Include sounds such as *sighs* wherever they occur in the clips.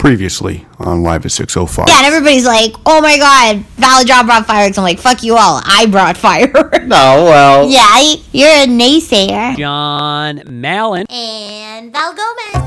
Previously on Live at 605. Yeah, and everybody's like, "Oh my god, Val Job brought fireworks." I'm like, "Fuck you all! I brought fireworks." *laughs* No, well, yeah, I, you're a naysayer. John Mallon. And Val Gomez.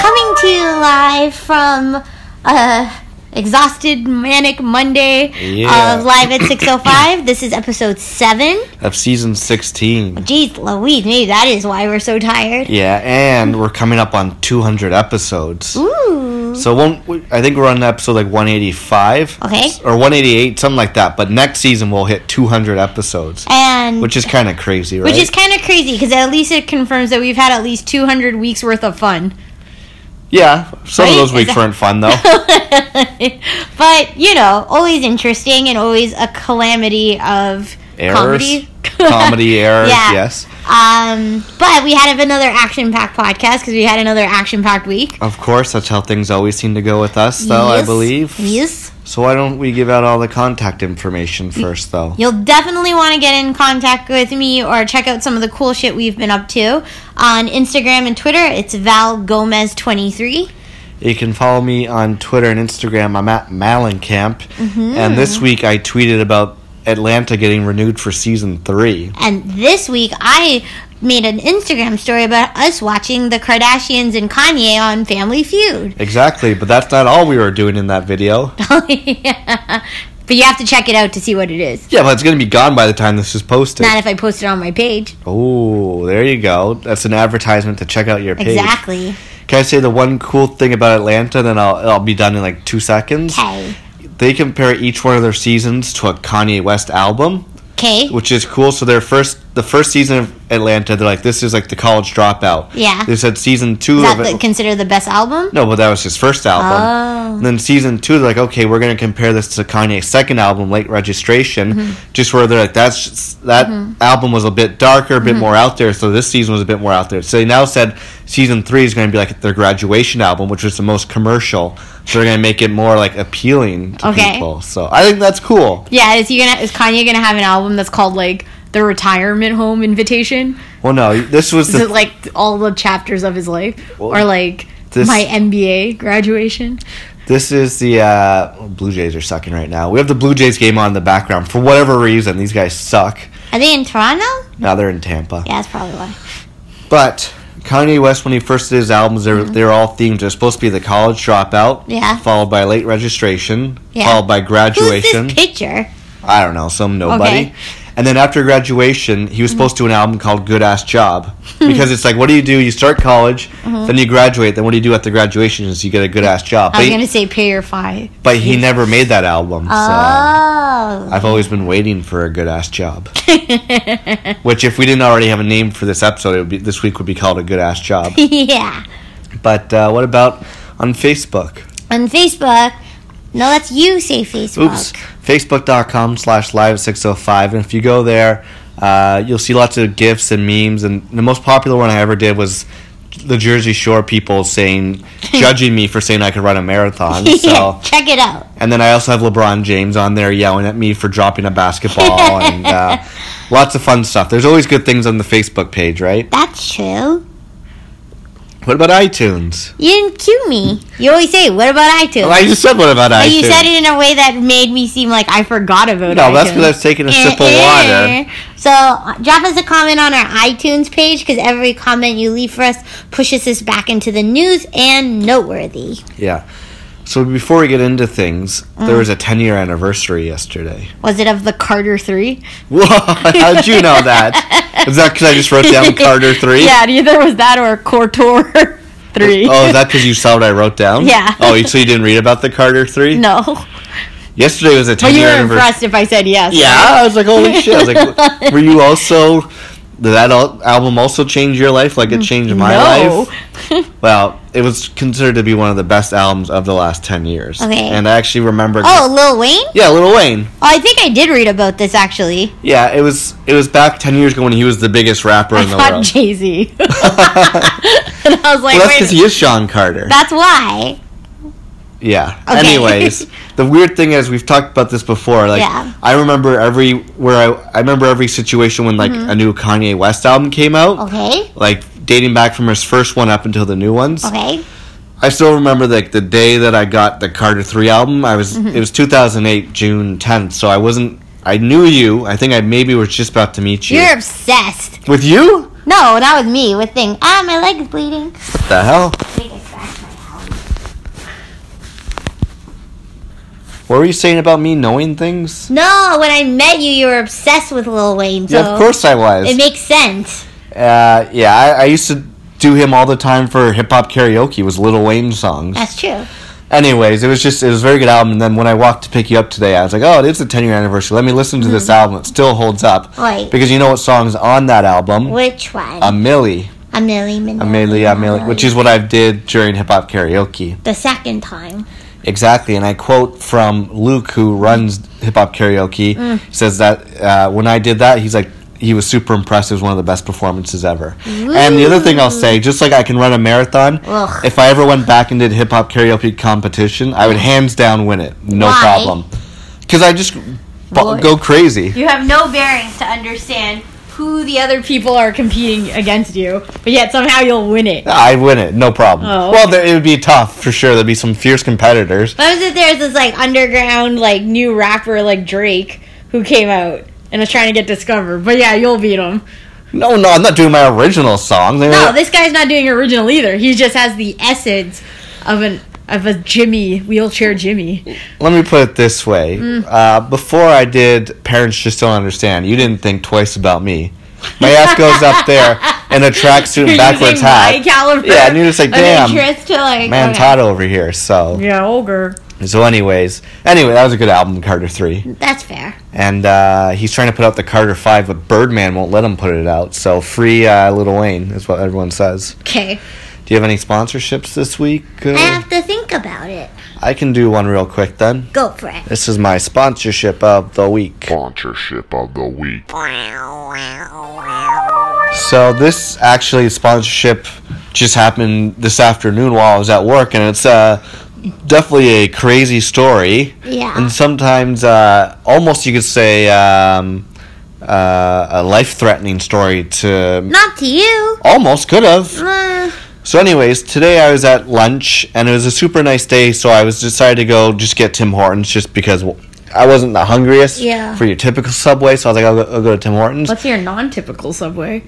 Coming to you live from uh exhausted manic Monday uh, Yeah. of Live at *coughs* 605. this is episode 7. of season 16. Jeez Louise, maybe that is why we're so tired. Yeah, and we're coming up on 200 episodes. Ooh. So one, I think we're on episode like 185. Okay. Or 188, something like that. But next season we'll hit 200 episodes, And which is kind of crazy, right? Which is kind of crazy because at least it confirms that we've had at least 200 weeks worth of fun. Yeah, some Right? of those weeks weren't fun though. *laughs* but, you know, always interesting and always a calamity of Errors, comedy. comedy *laughs* errors. Yeah. Yes, Um, but we had another action packed podcast because we had another action packed week. of course. That's how things always seem to go with us, though. I believe. Yes. So why don't we give out all the contact information first, though? You'll definitely want to get in contact with me or check out some of the cool shit we've been up to on Instagram and Twitter. It's Val Gomez twenty three. You can follow me on Twitter and Instagram. I'm at Malencamp. Mm-hmm. And this week I tweeted about Atlanta getting renewed for season three. And this week I made an Instagram story about us watching the Kardashians and Kanye on Family Feud. Exactly, but that's not all we were doing in that video. Yeah. *laughs* But you have to check it out to see what it is. Yeah, but it's going to be gone by the time this is posted. Not if I post it on my page. Oh, there you go. That's an advertisement to check out your page. Exactly. Can I say the one cool thing about Atlanta? Then I'll I'll be done in like two seconds. Okay. They compare each one of their seasons to a Kanye West album. Okay. which is cool. So their first, the first season of Atlanta, they're like, this is like the college dropout. Yeah. They said season two Is that of it. the, considered the best album? no, but that was his first album. Oh. And then season two, they're like, okay, we're gonna compare this to Kanye's second album, Late Registration, Mm-hmm. just where they're like, that's just, that album was a bit darker, a bit more out there. So this season was a bit more out there. So they now said season three is going to be like their graduation album, which was the most commercial. So they're gonna make it more like appealing to Okay. people. So I think that's cool. Yeah, is he gonna is Kanye gonna have an album that's called like the retirement home invitation? Well, no, this was the like all the chapters of his life? Well, or like this- my MBA graduation? This is the uh, Blue Jays are sucking right now. We have the Blue Jays game on in the background for whatever reason. These guys suck. Are they in Toronto? No, they're in Tampa. Yeah, that's probably why. But Kanye West, when he first did his albums, they're they're all themed. They're supposed to be the college dropout, Yeah. followed by late registration, Yeah. followed by graduation. Who's graduation. this picture? I don't know, some nobody. Okay. And then after graduation, he was supposed to do an album called Good Ass Job *laughs* because it's like, what do you do? You start college, then you graduate. Then what do you do after graduation? Is you get a good ass job. I But was he, gonna say pay your fine. but he never made that album. So. Oh. I've always been waiting for a good ass job. *laughs* Which, if we didn't already have a name for this episode, it would be this week would be called a good ass job. *laughs* yeah. But uh, what about on Facebook? On Facebook. No, that's you say Facebook. Oops, facebook.com slash live six hundred five, and if you go there, uh, you'll see lots of gifs and memes. And the most popular one I ever did was the Jersey Shore people saying, *laughs* judging me for saying I could run a marathon. *laughs* yeah, So. check it out. And then I also have LeBron James on there yelling at me for dropping a basketball *laughs* and uh, lots of fun stuff. There's always good things on the Facebook page, right? That's true. What about iTunes? You didn't cue me. You always say, "What about iTunes?" Well, I just said what about but iTunes? you said it in a way that made me seem like I forgot about it. No, that's because I was taking a sip of eh, eh. water. So drop us a comment on our iTunes page because every comment you leave for us pushes us back into the news and noteworthy. Yeah. So before we get into things, mm. there was a 10 year anniversary yesterday. Was it of the Carter Three? Whoa, *laughs* how'd you know that? *laughs* Is that because I just wrote down *laughs* Carter 3? Yeah, either was that or Cortor *laughs* Three. Oh, is that because you saw what I wrote down? Yeah. Oh, so you didn't read about the Carter 3? no. Yesterday was a 10 But you were anniversary. impressed if I said yes. Yeah, right? I was like, holy shit. I was like, *laughs* were you also. Did that al- album also change your life like it mm. changed my no. life? *laughs* Well, it was considered to be one of the best albums of the last 10 years. Okay. And I actually remember. oh, Lil Wayne? Yeah, Lil Wayne. Oh, I think I did read about this actually. Yeah, it was it was back 10 years ago when he was the biggest rapper I in the world. Jay Z. *laughs* *laughs* and I was like, well, that's because he is Sean Carter. that's why. Yeah. Okay. Anyways, *laughs* the weird thing is we've talked about this before. Like Yeah. I remember every where I I remember every situation when like Mm-hmm. a new Kanye West album came out. Okay. Like dating back from his first one up until the new ones. Okay. I still remember like the day that I got the Carter 3 album. I was Mm-hmm. it was 2008 June 10th. So I wasn't I knew you. I think I maybe was just about to meet you. You're obsessed. With you? No, not with me. With thing. Ah, my leg is bleeding. What the hell? I think I scratched my helmet. What were you saying about me knowing things? No, when I met you, you were obsessed with Lil Wayne. So yeah, of course I was. It makes sense. Uh, yeah, I, I used to do him all the time for hip hop karaoke. Was Little Wayne songs. That's true. Anyways, it was just it was a very good album. And then when I walked to pick you up today, I was like, oh, it is the 10 year anniversary. Let me listen to this album. It still holds up. Right. Because you know what songs on that album? Which one? A Millie, a Millie Manili. Amelia, Millie, which is what I did during hip hop karaoke. the second time. Exactly, and I quote from Luke, who runs hip hop karaoke, Mm. says that uh, when I did that, he's like, he was super impressed. It was one of the best performances ever. And the other thing I'll say, just like I can run a marathon, Ugh. if I ever went back and did hip hop karaoke competition, I would hands down win it, no Why? problem. Because I just Boy. go crazy. You have no bearings to understand who the other people are competing against you, but yet somehow you'll win it. I win it, no problem. Oh, Well, there, it would be tough for sure. There'd be some fierce competitors. What was it? There's this like underground like new rapper like Drake who came out and was trying to get discovered. But yeah, you'll beat him. No, no, I'm not doing my original songs. I mean, No, this guy's not doing original either. He just has the essence of an of a Jimmy wheelchair Jimmy. Let me put it this way. Mm. Uh, before I did Parents Just Don't Understand, you didn't think twice about me. My ass *laughs* goes up there in a tracksuit You're and *laughs* backwards using my hat. caliber Yeah, and you're just like, of damn, interest to like man, okay. Todd over here. So, Yeah, ogre. so anyways, anyway, that was a good album, Carter Three, That's fair. and uh, he's trying to put out the Carter Five, but Birdman won't let him put it out. So free uh, Little Wayne is what everyone says. Okay. Do you have any sponsorships this week? Uh, I have to think about it. I can do one real quick then. Go for it. This is my sponsorship of the week. Sponsorship of the week. So this actually sponsorship just happened this afternoon while I was at work, and it's uh, definitely a crazy story. Yeah. And sometimes, uh, almost you could say, um, uh, a life-threatening story to Not to you. almost could have. Uh, So, anyways, today I was at lunch, and it was a super nice day. So I was decided to go just get Tim Hortons, just because I wasn't the hungriest Yeah. for your typical Subway. So I was like, I'll go, I'll go to Tim Hortons. what's your non-typical subway?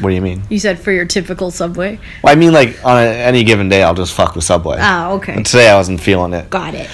What do you mean? You said for your typical subway. Well, I mean, like on a, any given day, I'll just fuck with Subway. Oh, okay. But today I wasn't feeling it. Got it.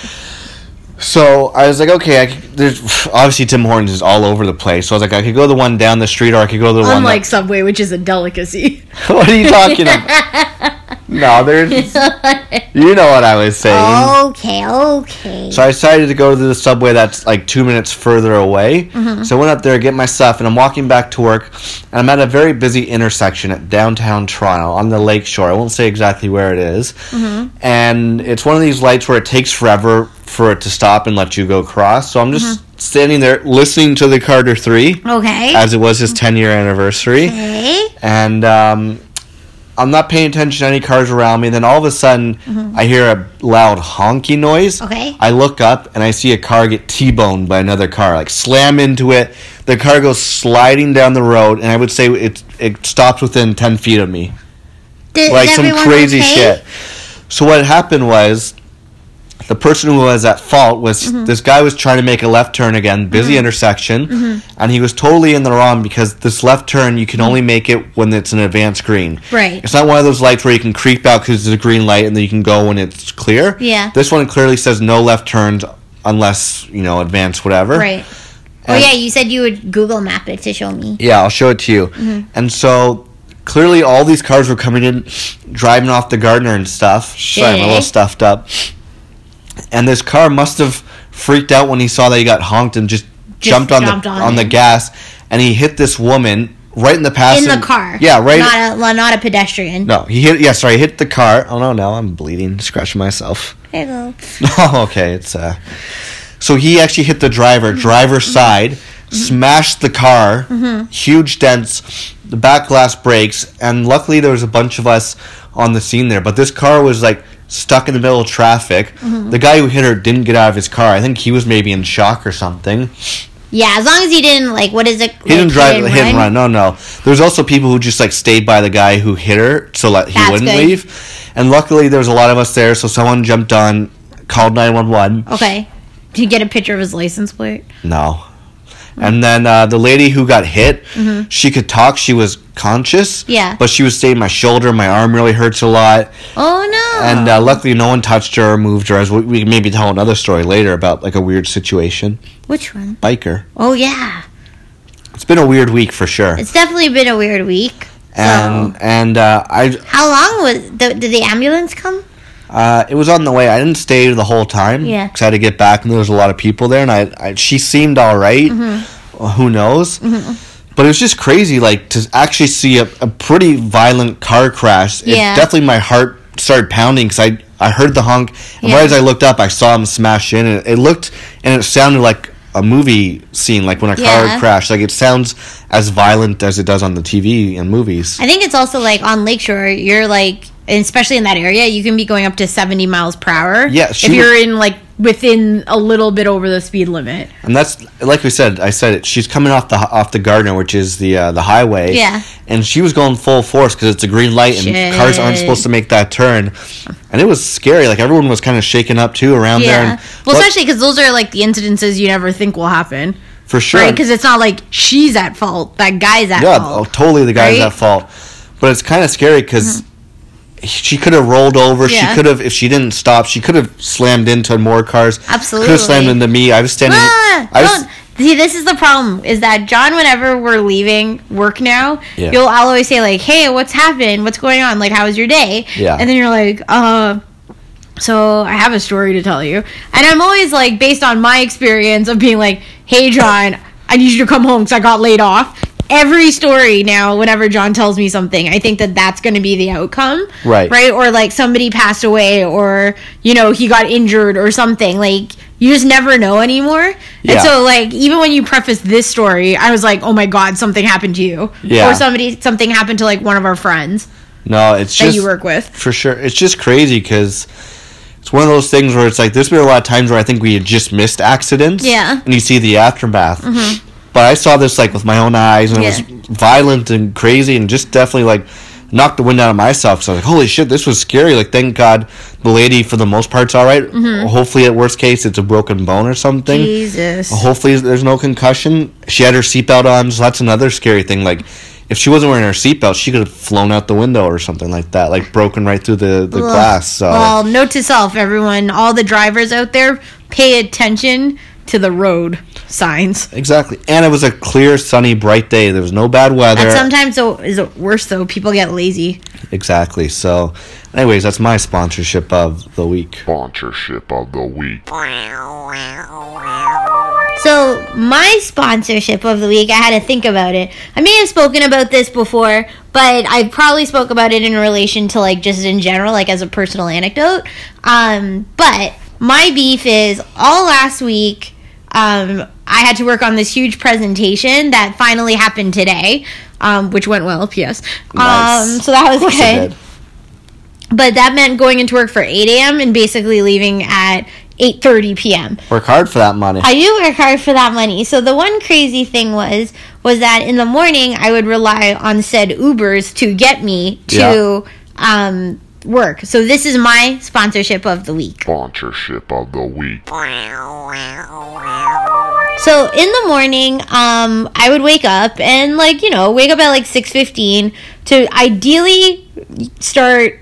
So I was like, okay, I could, there's obviously Tim Hortons is all over the place. So I was like, I could go to the one down the street, or I could go to the Unlike one. Unlike Subway, which is a delicacy. *laughs* *laughs* What are you talking *laughs* about? no, there's. *laughs* You know what I was saying. okay, okay. So I decided to go to the subway that's like two minutes further away. Mm-hmm. So I went up there, get my stuff, and I'm walking back to work. And I'm at a very busy intersection at downtown Toronto on the lake shore. I won't say exactly where it is. Mm-hmm. And it's one of these lights where it takes forever for it to stop and let you go across. So I'm just mm-hmm. Standing there listening to the Carter 3 okay. as it was his 10 year anniversary okay. and um, I'm not paying attention to any cars around me. Then all of a sudden, I hear a loud honky noise. Okay. I look up and I see a car get T-boned by another car, like slam into it. The car goes sliding down the road, and I would say it it stopped within ten feet of me, Did, like some crazy okay? shit. So what happened was. The person who was at fault was Mm-hmm. this guy was trying to make a left turn again, busy intersection, Mm-hmm. and he was totally in the wrong because this left turn you can only make it when it's an advanced green. Right. It's not one of those lights where you can creep out because it's a green light and then you can go when it's clear. Yeah. This one clearly says no left turns unless, you know, advanced whatever. Right. Oh yeah, you said you would Google map it to show me. Yeah, I'll show it to you. Mm-hmm. And so clearly all these cars were coming in, driving off the Gardiner and stuff. Sorry, I'm a little stuffed up. And this car must have freaked out when he saw that he got honked and just, jumped on jumped the on on, the gas and he hit this woman right in the In passenger the car. Yeah, right. Not a well, not a pedestrian. no, he hit. Yeah, sorry, he hit the car. Oh no, now I'm bleeding, scratching myself. *laughs* Oh, okay. It's uh. So he actually hit the driver, mm-hmm. driver's mm-hmm. side, mm-hmm. smashed the car, huge dents. The back glass breaks, and luckily there was a bunch of us on the scene there. But this car was like stuck in the middle of traffic. Mm-hmm. The guy who hit her didn't get out of his car. I think he was maybe in shock or something. Yeah, as long as he didn't like what is it? He didn't drive hit and run. No, no. There's also people who just like stayed by the guy who hit her, so that he That's wouldn't good. leave. And luckily, there was a lot of us there, so someone jumped on, called nine one one. Okay. Did you get a picture of his license plate? No. And then uh, the lady who got hit, she could talk. She was conscious. Mm-hmm. Yeah. But she was saying my shoulder, my arm really hurts a lot. Oh no. And uh, luckily, no one touched her or moved her. As we, we maybe tell another story later about like a weird situation. Which one? Biker. Oh yeah. It's been a weird week for sure. It's definitely been a weird week. and so, and uh, I how long was the, did the ambulance come? Uh, it was on the way. I didn't stay the whole time. Yeah. Because I had to get back, and there was a lot of people there. And I, I she seemed all right. Mm-hmm. Well, who knows? But it was just crazy, like to actually see a, a pretty violent car crash. It Yeah. definitely my heart started pounding because I I heard the honk, and Yeah. right as I looked up, I saw him smash in, and it looked and it sounded like a movie scene, like when a car Yeah. crashed. Like it sounds as violent as it does on the TV and movies. I think it's also like on Lakeshore, you're like, and especially in that area, you can be going up to 70 miles per hour. Yeah, if you're in like within a little bit over the speed limit. And that's like we said. I said it. She's coming off the off the Gardiner, which is the uh, the highway. Yeah. And she was going full force because it's a green light and cars aren't supposed to make that turn. And it was scary. Like everyone was kind of shaken up too around there. And, Well, but especially because those are like the incidences you never think will happen, for sure. right? Because it's not like she's at fault; that guy's at yeah, fault. oh, totally. The guy's right? at fault. But it's kind of scary because. She could have rolled over. Yeah. She could have, if she didn't stop, she could have slammed into more cars. Absolutely, Could have slammed into me. I was standing. Ah, I was, see, this is the problem. Is that John? Whenever we're leaving work now, Yeah. you'll I'll always say like, "Hey, what's happened? What's going on? Like, how was your day?" Yeah. and then you're like, "Uh." So I have a story to tell you, and I'm always like based on my experience of being like, "Hey, John, I need you to come home because I got laid off." Every story now, whenever John tells me something, I think that that's going to be the outcome, Right. Right, or like somebody passed away, or you know he got injured or something. Like you just never know anymore. Yeah. And so, like even when you preface this story, I was like, "Oh my god, something happened to you," Yeah. or somebody something happened to like one of our friends no, it's that just you work with. for sure. It's just crazy because it's one of those things where it's like there's been a lot of times where I think we had just missed accidents. Yeah. And you see the aftermath. Mm-hmm. But I saw this like with my own eyes, and Yeah. it was violent and crazy, and just definitely like knocked the wind out of myself. So I was like, holy shit, this was scary. Like, thank God the lady for the most part's all right. Mm-hmm. Hopefully, at worst case, it's a broken bone or something. Jesus. Hopefully, there's no concussion. She had her seatbelt on, so that's another scary thing. Like, if she wasn't wearing her seatbelt, she could have flown out the window or something like that, like broken right through the, the glass. So, Well, note to self, everyone, all the drivers out there, pay attention to the road signs. exactly. And it was a clear, sunny, bright day. There was no bad weather. That sometimes though is it worse though. People get lazy. exactly. So, anyways, that's my sponsorship of the week. Sponsorship of the week. So my sponsorship of the week, I had to think about it. I may have spoken about this before, but I probably spoke about it in relation to like just in general, like as a personal anecdote. Um, but my beef is all last week. Um, I had to work on this huge presentation that finally happened today, um, which went well. P.S. Nice. Um, so that was Of course it good. But that meant going into work for 8 a.m. and basically leaving at 8:30 p.m. Work hard for that money. I do work hard for that money. So the one crazy thing was was that in the morning I would rely on said Ubers to get me to um, work. So this is my sponsorship of the week. Sponsorship of the week. So in the morning, um, I would wake up and like you know wake up at like six fifteen to ideally start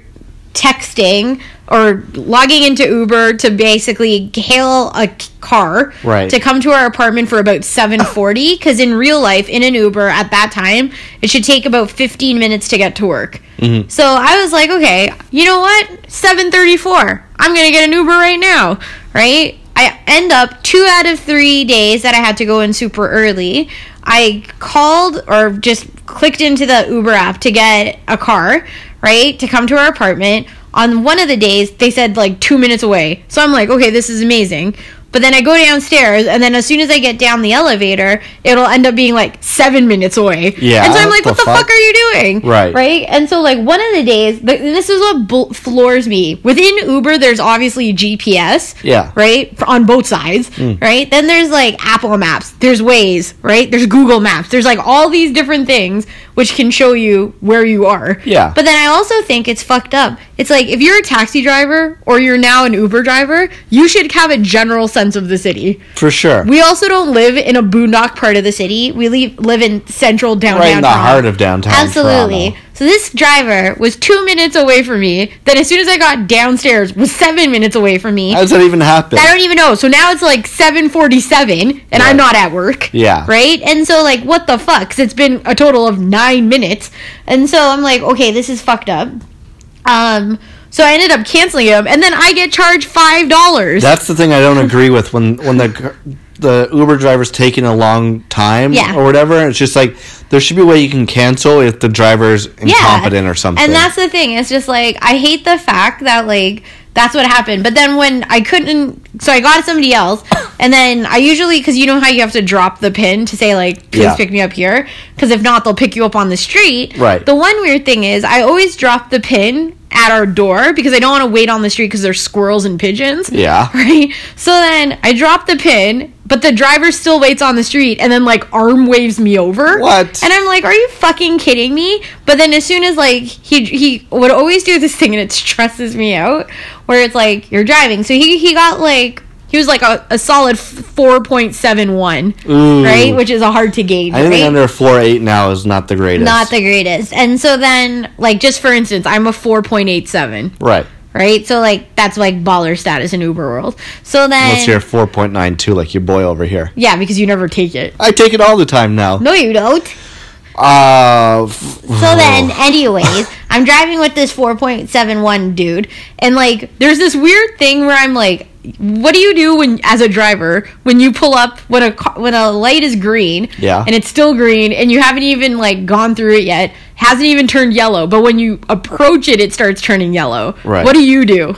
texting or logging into Uber to basically hail a car Right. to come to our apartment for about 7:40 cuz *coughs* in real life in an Uber at that time it should take about 15 minutes to get to work. Mm-hmm. So I was like, okay, you know what? 7:34. I'm going to get an Uber right now, right? I end up 2 out of 3 days that I had to go in super early. I called or just clicked into the Uber app to get a car, right? To come to our apartment. On one of the days, they said like two minutes away. So I'm like, okay, this is amazing. But then I go downstairs, and then as soon as I get down the elevator, it'll end up being like seven minutes away. Yeah, And so I'm like, what the fuck? fuck? are you doing? Right. Right. And so like one of the days, th- this is what bl- floors me. Within Uber, there's obviously GPS. Yeah. Right. On both sides. Hmm. Right. Then there's like Apple Maps. There's Waze. Right. There's Google Maps. There's like all these different things which can show you where you are. Yeah. But then I also think it's fucked up. It's like if you're a taxi driver or you're now an Uber driver, you should have a general sense of the city. For sure. We also don't live in a boondock part of the city. We live, live in central downtown. right in the Toronto. heart of downtown. Absolutely. Toronto. So this driver was two minutes away from me. Then as soon as I got downstairs, was seven minutes away from me. How does that even happen? I don't even know. So now it's like seven forty-seven, and I'm not at work. Yeah. Right. And so like, what the fuck? 'Cause it's been a total of nine minutes, and so I'm like, okay, this is fucked up. Um. So I ended up canceling him, and then I get charged five dollars. That's the thing I don't agree with when when the the Uber driver's taking a long time Yeah. or whatever. It's just like there should be a way you can cancel if the driver's incompetent or something. And that's the thing. It's just like I hate the fact that like that's what happened. But then when I couldn't, so I got somebody else, *coughs* and then I usually because you know how you have to drop the pin to say like please Yeah. pick me up here because if not they'll pick you up on the street. Right. The one weird thing is I always drop the pin at our door because I don't want to wait on the street because there's squirrels and pigeons. Yeah. *laughs* Right. So then I drop the pin, but the driver still waits on the street and then like arm waves me over. What? And I'm like, are you fucking kidding me? But then as soon as like he he would always do this thing and it stresses me out where it's like you're driving. So he he got like he was like a, a solid four point seven one, Ooh. right? Which is a hard to gauge. Anything right? under four eight now is not the greatest. not the greatest. And so then like just for instance, I'm a four point eight seven. right. Right, so like that's like baller status in Uber world. So then, Unless you're four point nine two, like your boy over here. yeah, because you never take it. I take it all the time now. No, you don't. Uh, f- So *sighs* then, anyways, *laughs* I'm driving with this 4.71 dude, and like, there's this weird thing where I'm like, what do you do when, as a driver, when you pull up when a ca- when a light is green, Yeah. and it's still green, and you haven't even like gone through it yet, hasn't even turned yellow, but when you approach it, it starts turning yellow. Right. What do you do?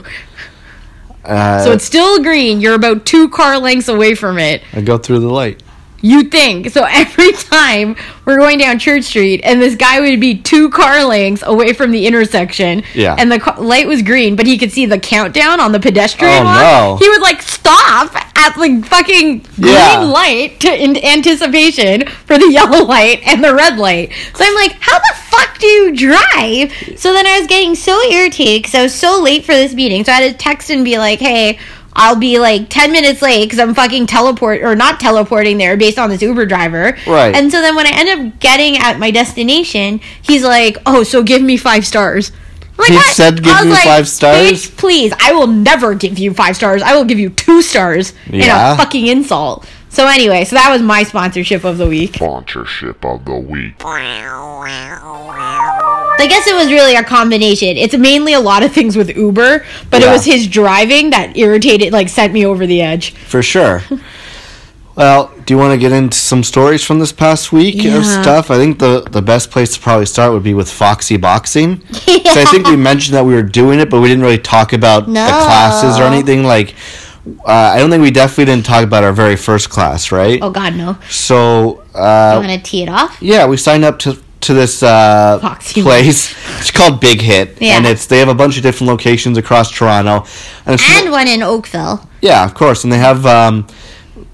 uh, So it's still green. You're about two car lengths away from it. I go through the light. You think so? *laughs* Every time we're going down Church Street, and this guy would be two car lengths away from the intersection, Yeah. and the ca- light was green, but he could see the countdown on the pedestrian Oh, no. He would like stop at like fucking Yeah. green light to, in anticipation for the *laughs* yellow light and the red light. So I'm like, how the fuck do you drive? So then I was getting so irritated because I was so late for this meeting. So I had to text and be like, hey. I'll be like 10 minutes late because I'm fucking teleport or not teleporting there based on this Uber driver. Right. And so then when I end up getting at my destination, he's like, oh, so give me five stars. Like, He "What?" said give I was you like, five stars? "Bitch, please, I will never give you five stars. I will give you two stars in Yeah. a fucking insult. So anyway, so that was my sponsorship of the week. Sponsorship of the week. I guess it was really a combination. It's mainly a lot of things with Uber, but it was his driving that irritated, like sent me over the edge. For sure. *laughs* well, do you want to get into some stories from this past week Yeah. of stuff? I think the, the best place to probably start would be with Foxy Boxing. *laughs* So I think we mentioned that we were doing it, but we didn't really talk about No. the classes or anything. Like, uh, I don't think we definitely didn't talk about our very first class, right? Oh God, no! So, You uh, want to tee it off? yeah, we signed up to to this uh, place. It's called Big Hit, Yeah. and it's they have a bunch of different locations across Toronto, and And one in Oakville. yeah, of course. And they have um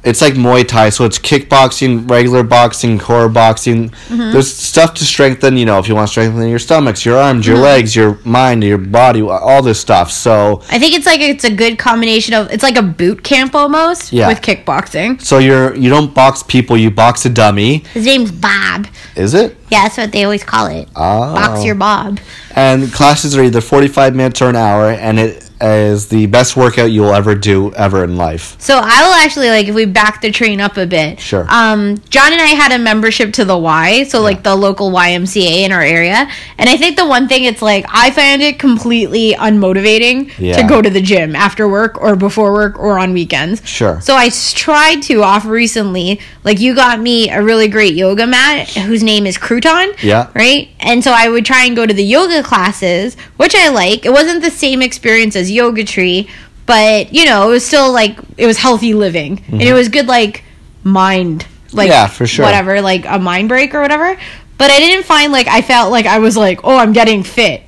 it's like Muay Thai, so it's kickboxing, regular boxing, core boxing. Mm-hmm. There's stuff to strengthen, you know, if you want to strengthen your stomachs, your arms, Mm-hmm. your legs, your mind, your body, all this stuff. So I think it's like it's a good combination of it's like a boot camp almost Yeah. with kickboxing. so you're you don't box people, you box a dummy. His name's Bob. Is it? Yeah, that's what they always call it. Oh. Box your Bob. And classes are either 45 minutes or an hour and it is the best workout you'll ever do ever in life. So I will actually like if we back the train up a bit. Sure. Um, John and I had a membership to the Y, so like the local YMCA in our area, and I think the one thing it's like I find it completely unmotivating Yeah. to go to the gym after work or before work or on weekends. Sure. So I tried to off recently. Like you got me a really great yoga mat whose name is Crouton. Yeah. Right. And so I would try and go to the yoga classes, which I like. It wasn't the same experience as Yoga Tree, but you know, it was still like it was healthy living, and it was good like mind, like Mm-hmm. Yeah, for sure. whatever, like a mind break or whatever. But I didn't find like I felt like I was like, oh, I'm getting fit,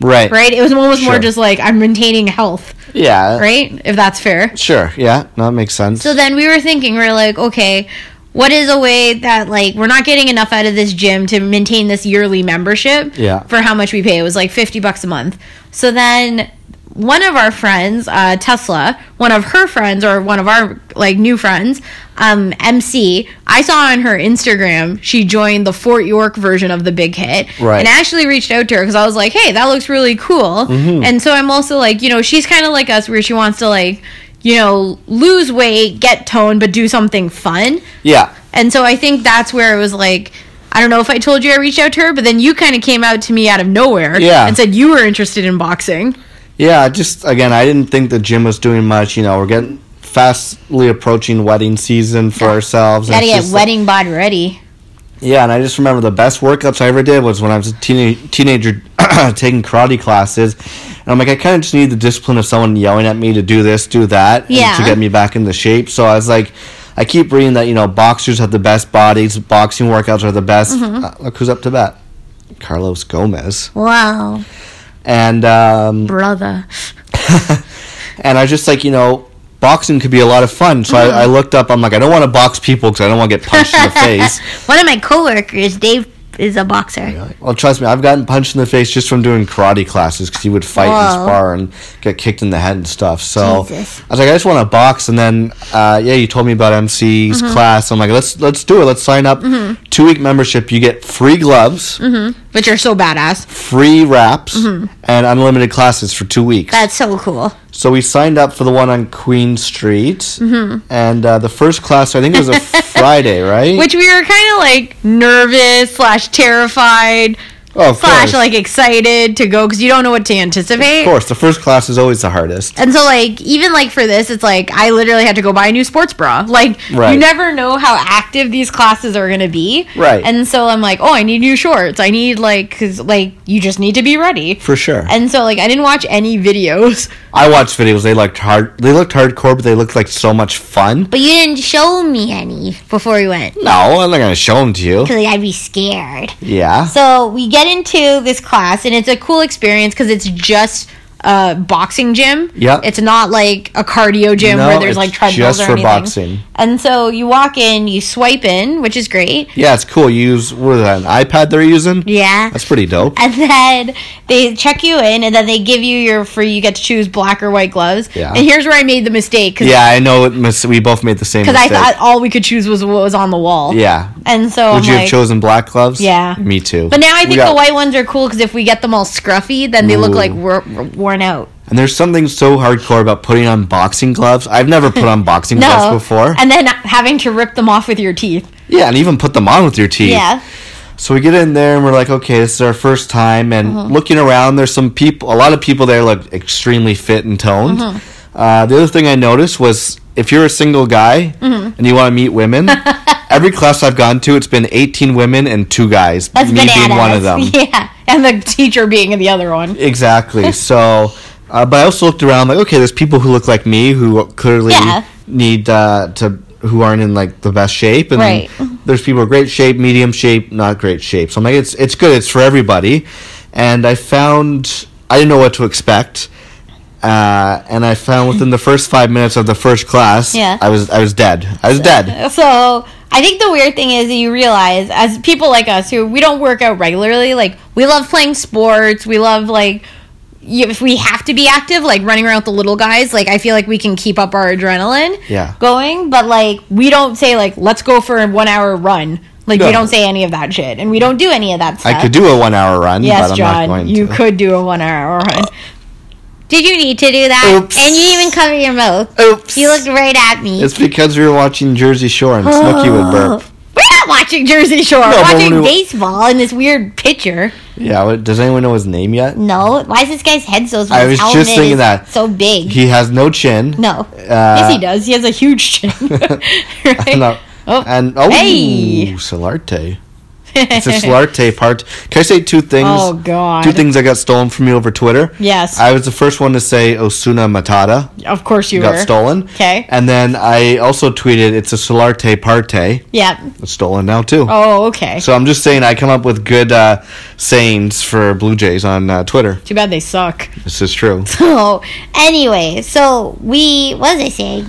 Right. right? It was almost more just like I'm maintaining health, Yeah. right? If that's fair. Sure. Yeah. No, that makes sense. So then we were thinking, we are like, okay, what is a way that like we're not getting enough out of this gym to maintain this yearly membership Yeah. for how much we pay? It was like 50 bucks a month. So then one of our friends, uh, Tesla, one of her friends or one of our like new friends, um, MC, I saw on her Instagram she joined the Fort York version of the Big Hit, Right. and I actually reached out to her because I was like, hey, that looks really cool, Mm-hmm. and so I'm also like, you know, she's kind of like us where she wants to like, you know, lose weight, get toned, but do something fun. yeah. And so I think that's where it was like, I don't know if I told you I reached out to her, but then you kind of came out to me out of nowhere Yeah. and said you were interested in boxing. Yeah. Just again, I didn't think the gym was doing much. You know, we're getting fastly approaching wedding season for ourselves. Gotta get just like- wedding bod ready. Yeah, and I just remember the best workouts I ever did was when I was a teen- teenager *clears throat* taking karate classes. And I'm like, I kind of just need the discipline of someone yelling at me to do this, do that, Yeah. to get me back into shape. So I was like, I keep reading that, you know, boxers have the best bodies, boxing workouts are the best. Mm-hmm. Uh, look who's up to bat. Carlos Gomez. Wow, And um, brother. *laughs* and I was just like, you know, boxing could be a lot of fun. So I, I looked up, I'm like, I don't want to box people because I don't want to get punched in the face. *laughs* One of my coworkers, Dave, is a boxer. Well, trust me, I've gotten punched in the face just from doing karate classes because he would fight and Whoa. spar and get kicked in the head and stuff. So Jesus. I was like, I just want to box, and then uh, yeah, you told me about MC's Mm-hmm. class. I'm like, let's let's do it. Let's sign up. Two week membership. You get free gloves, Mm-hmm. Which are so badass. free wraps, Mm-hmm. and unlimited classes for two weeks. That's so cool. so we signed up for the one on Queen Street, Mm-hmm. and uh, the first class I think it was a *laughs* Friday, right? Which we were kind of like nervous slash terrified oh, of slash course. like excited to go because you don't know what to anticipate. of course, the first class is always the hardest. And so, like, even like for this, it's like I literally had to go buy a new sports bra. Like, Right. you never know how active these classes are going to be. Right. And so I'm like, oh, I need new shorts. I need like, cause like you just need to be ready. For sure. And so, like, I didn't watch any videos. *laughs* I watched videos. They looked hard. They looked hardcore, but they looked like so much fun. But you didn't show me any before we went. No, I'm not gonna show them to you. Because I'd be scared. Yeah. So we get into this class, and it's a cool experience because it's just a boxing gym. Yeah. It's not like a cardio gym No, where there's like treadmills just or for anything. boxing. And so you walk in, you swipe in, which is great. Yeah, it's cool. You use what is that? An iPad they're using? Yeah. That's pretty dope. And then they check you in, and then they give you your free. You get to choose black or white gloves. Yeah. And here's where I made the mistake because Yeah, I know. It must, we both made the same mistake. Cuz I thought all we could choose was what was on the wall. yeah. And so Would I'm you like, have chosen black gloves? Yeah. Me too. But now I think got- the white ones are cool because if we get them all scruffy, then they look Ooh. like wor- worn out. And there's something so hardcore about putting on boxing gloves. I've never put on boxing *laughs* No. gloves before. And then having to rip them off with your teeth. yeah, and even put them on with your teeth. Yeah. So we get in there and we're like, okay, this is our first time. And Uh-huh. looking around, there's some people, a lot of people there look extremely fit and toned. Uh-huh. Uh, the other thing I noticed was if you're a single guy Mm-hmm. and you want to meet women, *laughs* every class I've gone to, it's been 18 women and two guys. That's me bananas. being one of them. *laughs* Yeah. And the teacher being the other one. Exactly. *laughs* so, uh, but I also looked around like, okay, there's people who look like me who clearly Yeah. need uh, to who aren't in like the best shape, and Right. there's people with great shape, medium shape, not great shape. So I'm like, it's it's good. It's for everybody. And I found I didn't know what to expect. Uh, and I found within the first five minutes of the first class, Yeah. I was I was dead. I was dead. *laughs* So I think the weird thing is that you realize, as people like us who we don't work out regularly, like we love playing sports, we love like if we have to be active, like running around with the little guys, like I feel like we can keep up our adrenaline Yeah. going, but like we don't say like let's go for a one hour run. Like No. we don't say any of that shit, and we don't do any of that stuff. I could do a one hour run, Yes, but I'm not John, you to. could do a one hour run. Did you need to do that? Oops. And you even cover your mouth. Oops. You looked right at me. It's because we were watching Jersey Shore and Snooki would burp. *gasps* We're not watching Jersey Shore. No, We're watching we- baseball in this weird picture. Yeah, does anyone know his name yet? No, why is this guy's head so small? I was just thinking that. So big. He has no chin. no. Uh, yes, he does. He has a huge *laughs* chin. *laughs* right? No. Oh. And oh, Hey. Solarte. It's a Solarte part. Can I say two things? Oh, God. Two things that got stolen from me over Twitter. Yes. I was the first one to say Osuna Matata Of course you got were. stolen. 'Kay. And then I also tweeted it's a Solarte parte. Yep. It's stolen now too. Oh, okay. So I'm just saying I come up with good uh, sayings for Blue Jays on uh, Twitter. Too bad they suck. This is true. *laughs* So, anyway, so we, what was I saying?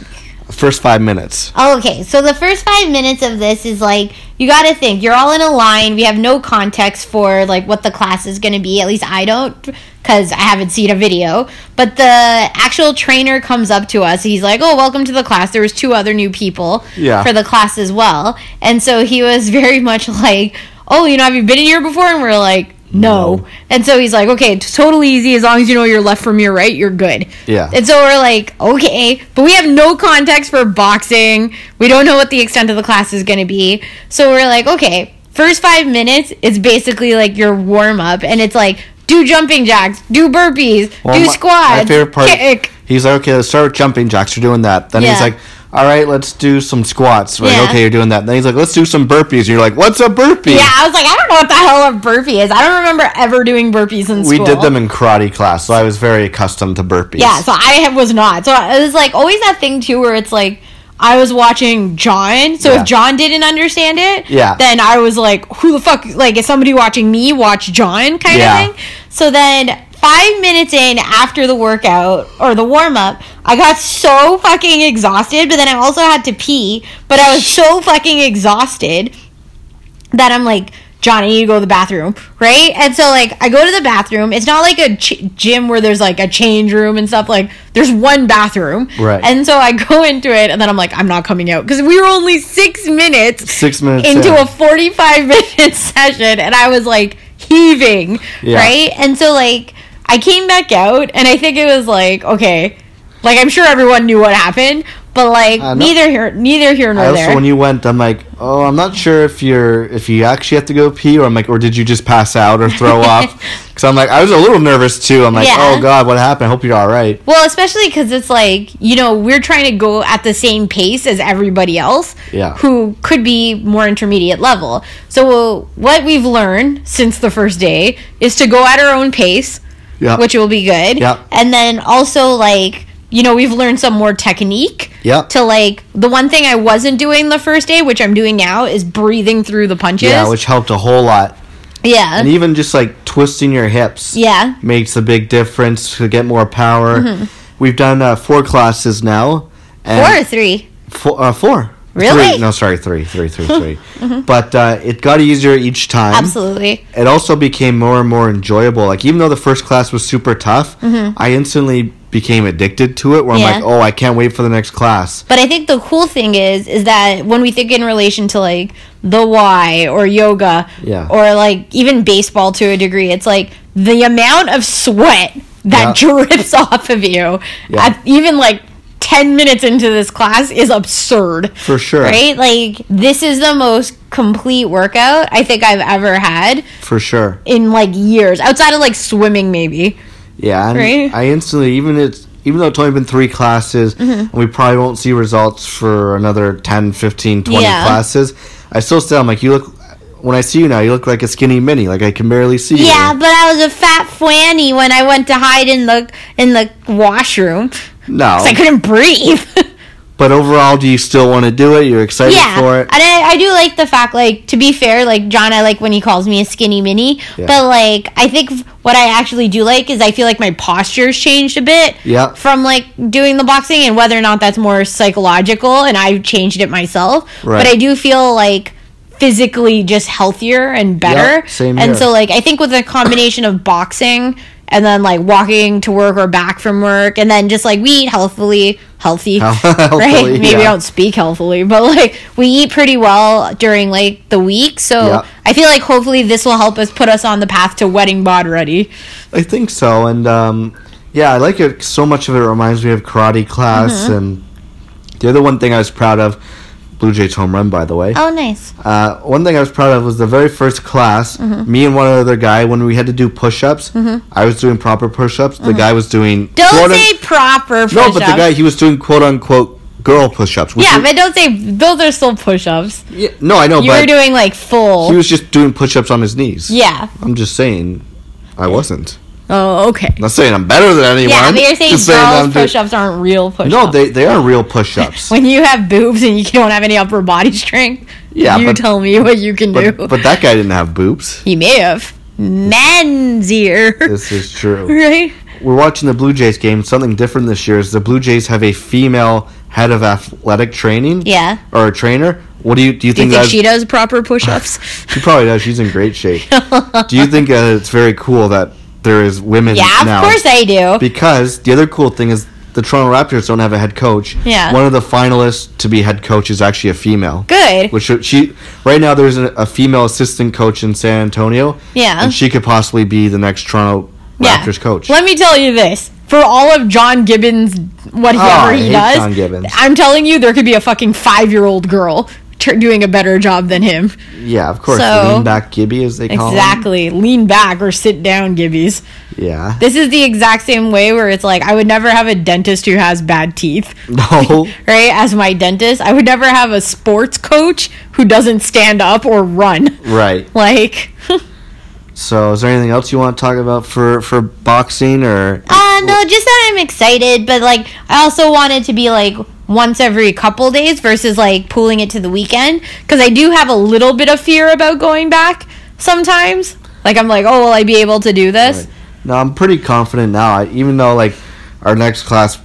First five minutes. Oh, okay, so the first five minutes of this is like you got to think you're all in a line. We have no context for like what the class is going to be. At least I don't, because I haven't seen a video. But the actual trainer comes up to us. He's like, "Oh, welcome to the class." There was two other new people Yeah. for the class as well, and so he was *laughs* very much like, "Oh, you know, have you been in here before?" And we're like. No. No. And so he's like, okay, it's totally easy. As long as you know your left from your right, you're good. Yeah. And so we're like, okay, but we have no context for boxing. We don't know what the extent of the class is going to be. So we're like, okay, first five minutes is basically like your warm up, and it's like, do jumping jacks, do burpees, Well, do my- squats, My favorite part. kick. He's like, okay, let's start with jumping jacks. You're doing that. Then Yeah. he's like, all right, let's do some squats. Like, Yeah. okay, you're doing that. Then he's like, let's do some burpees. And you're like, what's a burpee? Yeah, I was like, I don't know what the hell a burpee is. I don't remember ever doing burpees in We school. We did them in karate class, so I was very accustomed to burpees. Yeah, so I was not. So it was like always that thing too where it's like I was watching John. So Yeah. if John didn't understand it, Yeah. then I was like, who the fuck like is somebody watching me watch John kind Yeah. of thing? So then five minutes in after the workout or the warm up, I got so fucking exhausted, but then I also had to pee, but I was so fucking exhausted that I'm like, John, I need to go to the bathroom, right? And so like I go to the bathroom. It's not like a ch- gym where there's like a change room and stuff. Like there's one bathroom, Right. And so I go into it, and then I'm like, I'm not coming out because we were only six minutes Six minutes into in. a 45 minute *laughs* session, and I was like heaving, Yeah. right? And so like I came back out, and I think it was like okay, like I'm sure everyone knew what happened, but like Uh, no. neither here, neither here nor I also, there. when you went, I'm like, oh, I'm not sure if you're if you actually have to go pee, or I'm like, or did you just pass out or throw *laughs* up? Because I'm like, I was a little nervous too. I'm like, Yeah. oh god, what happened? I hope you're all right. Well, especially because it's like, you know, we're trying to go at the same pace as everybody else Yeah. who could be more intermediate level. So, what we've learned since the first day is to go at our own pace, Yeah. which will be good. Yeah. And then also, like, you know, we've learned some more technique. Yeah. To like, the one thing I wasn't doing the first day, which I'm doing now, is breathing through the punches. Yeah, which helped a whole lot. yeah. And even just like twisting your hips. Yeah. makes a big difference to get more power. We've done uh, four classes now. Mm-hmm. Four or three. Four. Uh, four. Really? Three. No, sorry, three, three, three, three. *laughs* But uh, it got easier each time. Absolutely. It also became more and more enjoyable. Like even though the first class was super tough, I instantly became addicted to it. Where Mm-hmm. Yeah. I'm like, oh, I can't wait for the next class. But I think the cool thing is, is that when we think in relation to like the why or yoga, Yeah. or like even baseball to a degree, it's like the amount of sweat that Yeah. *laughs* drips off of you Yeah. at even like 10 minutes into this class is absurd. For sure. Right? Like, this is the most complete workout I think I've ever had For sure. in like years, outside of like swimming, maybe. Yeah, Right? I instantly even it's even though it's only been three classes Mm-hmm. and we probably won't see results for another 10, 15, 20 Yeah. classes, I still say I'm like you look when I see you now, you look like a skinny mini, like I can barely see you. Yeah, but I was a fat flanny when I went to hide in the in the washroom. No. I couldn't breathe. *laughs* But overall, do you still want to do it? You're excited yeah, for it? and I, I do like the fact, like to be fair, like John, I like when he calls me a skinny mini. Yeah. But like, I think what I actually do like is I feel like my posture's changed a bit. Yeah. From like doing the boxing, and whether or not that's more psychological, and I've changed it myself. Right. But I do feel like physically just healthier and better. Same and so like I think with a combination of boxing and then like walking to work or back from work and then just like we eat healthily healthy *laughs* right maybe yeah. I don't speak healthily but like we eat pretty well during like the week so Yeah. I feel like hopefully this will help us put us on the path to wedding bod ready I think so, and um, yeah, I like it. So much of it reminds me of karate class, Mm-hmm. and the other one thing I was proud of, Blue Jays home run, by the way. oh nice Uh, one thing I was proud of was the very first class. Mm-hmm. Me and one other guy, when we had to do push-ups, I was doing proper push-ups. The guy was doing don't quote un- say proper no, push-ups. No, but the guy he was doing quote unquote girl push-ups. Yeah, but don't say those are still push-ups. Yeah, no, I know, You were doing like full. he was just doing push-ups on his knees. yeah. I'm just saying, I wasn't. Oh, okay. I'm not saying I'm better than anyone. Yeah, but you're saying Just saying I'm girls push-ups aren't real push-ups. No, they they are real push-ups. *laughs* when you have boobs and you don't have any upper body strength, Yeah, you but- tell me what you can do. but, but that guy didn't have boobs. he may have. Men's ear. This is true. *laughs* right? We're watching the Blue Jays game. Something different this year is the Blue Jays have a female head of athletic training. Yeah. Or a trainer. What do you do? You Do you think, think she does proper push-ups? *laughs* She probably does. She's in great shape. do you think uh, it's very cool that there is women yeah, of now? course I do. Because the other cool thing is the Toronto Raptors don't have a head coach. Yeah. One of the finalists to be head coach is actually a female. Good. Which uh, she right now there's a, a female assistant coach in San Antonio. Yeah. And she could possibly be the next Toronto Yeah. Raptors coach. Let me tell you this. For all of John Gibbons, whatever Oh, he does, John Gibbons. I'm telling you, there could be a fucking five year old girl doing a better job than him. yeah, of course. So- Lean back Gibby as they call him. Exactly. Lean back or sit down, Gibbies. Yeah. This is the exact same way where it's like, I would never have a dentist who has bad teeth. *laughs* No. *laughs* Right, as my dentist, I would never have a sports coach who doesn't stand up or run. right. *laughs* Like, So is there anything else you want to talk about for for boxing or Uh, no, just that I'm excited, but like I also wanted to be like once every couple days versus like pooling it to the weekend because I do have a little bit of fear about going back sometimes. Like I'm like, oh, will I be able to do this? Right. No, I'm pretty confident now. I, even though like our next class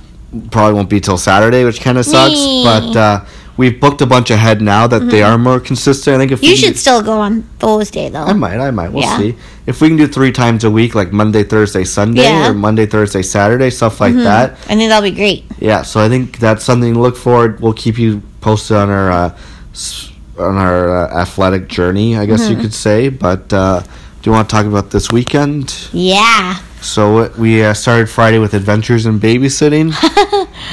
probably won't be till Saturday, which kind of sucks. Yee. But uh, we've booked a bunch ahead now that they are more consistent. I think if Mm-hmm. You we should do- still go on Thursday though. I might, I might. We'll Yeah. see if we can do three times a week, like Monday, Thursday, Sunday, Yeah. Mm-hmm. or Monday, Thursday, Saturday, stuff like that. I think that'll be great. Yeah, so I think that's something to look forward. We'll keep you posted on our uh, on our uh, athletic journey, I guess you Mm-hmm. could say. But uh, do you want to talk about this weekend? Yeah. So we uh, started Friday with adventures in babysitting. *laughs*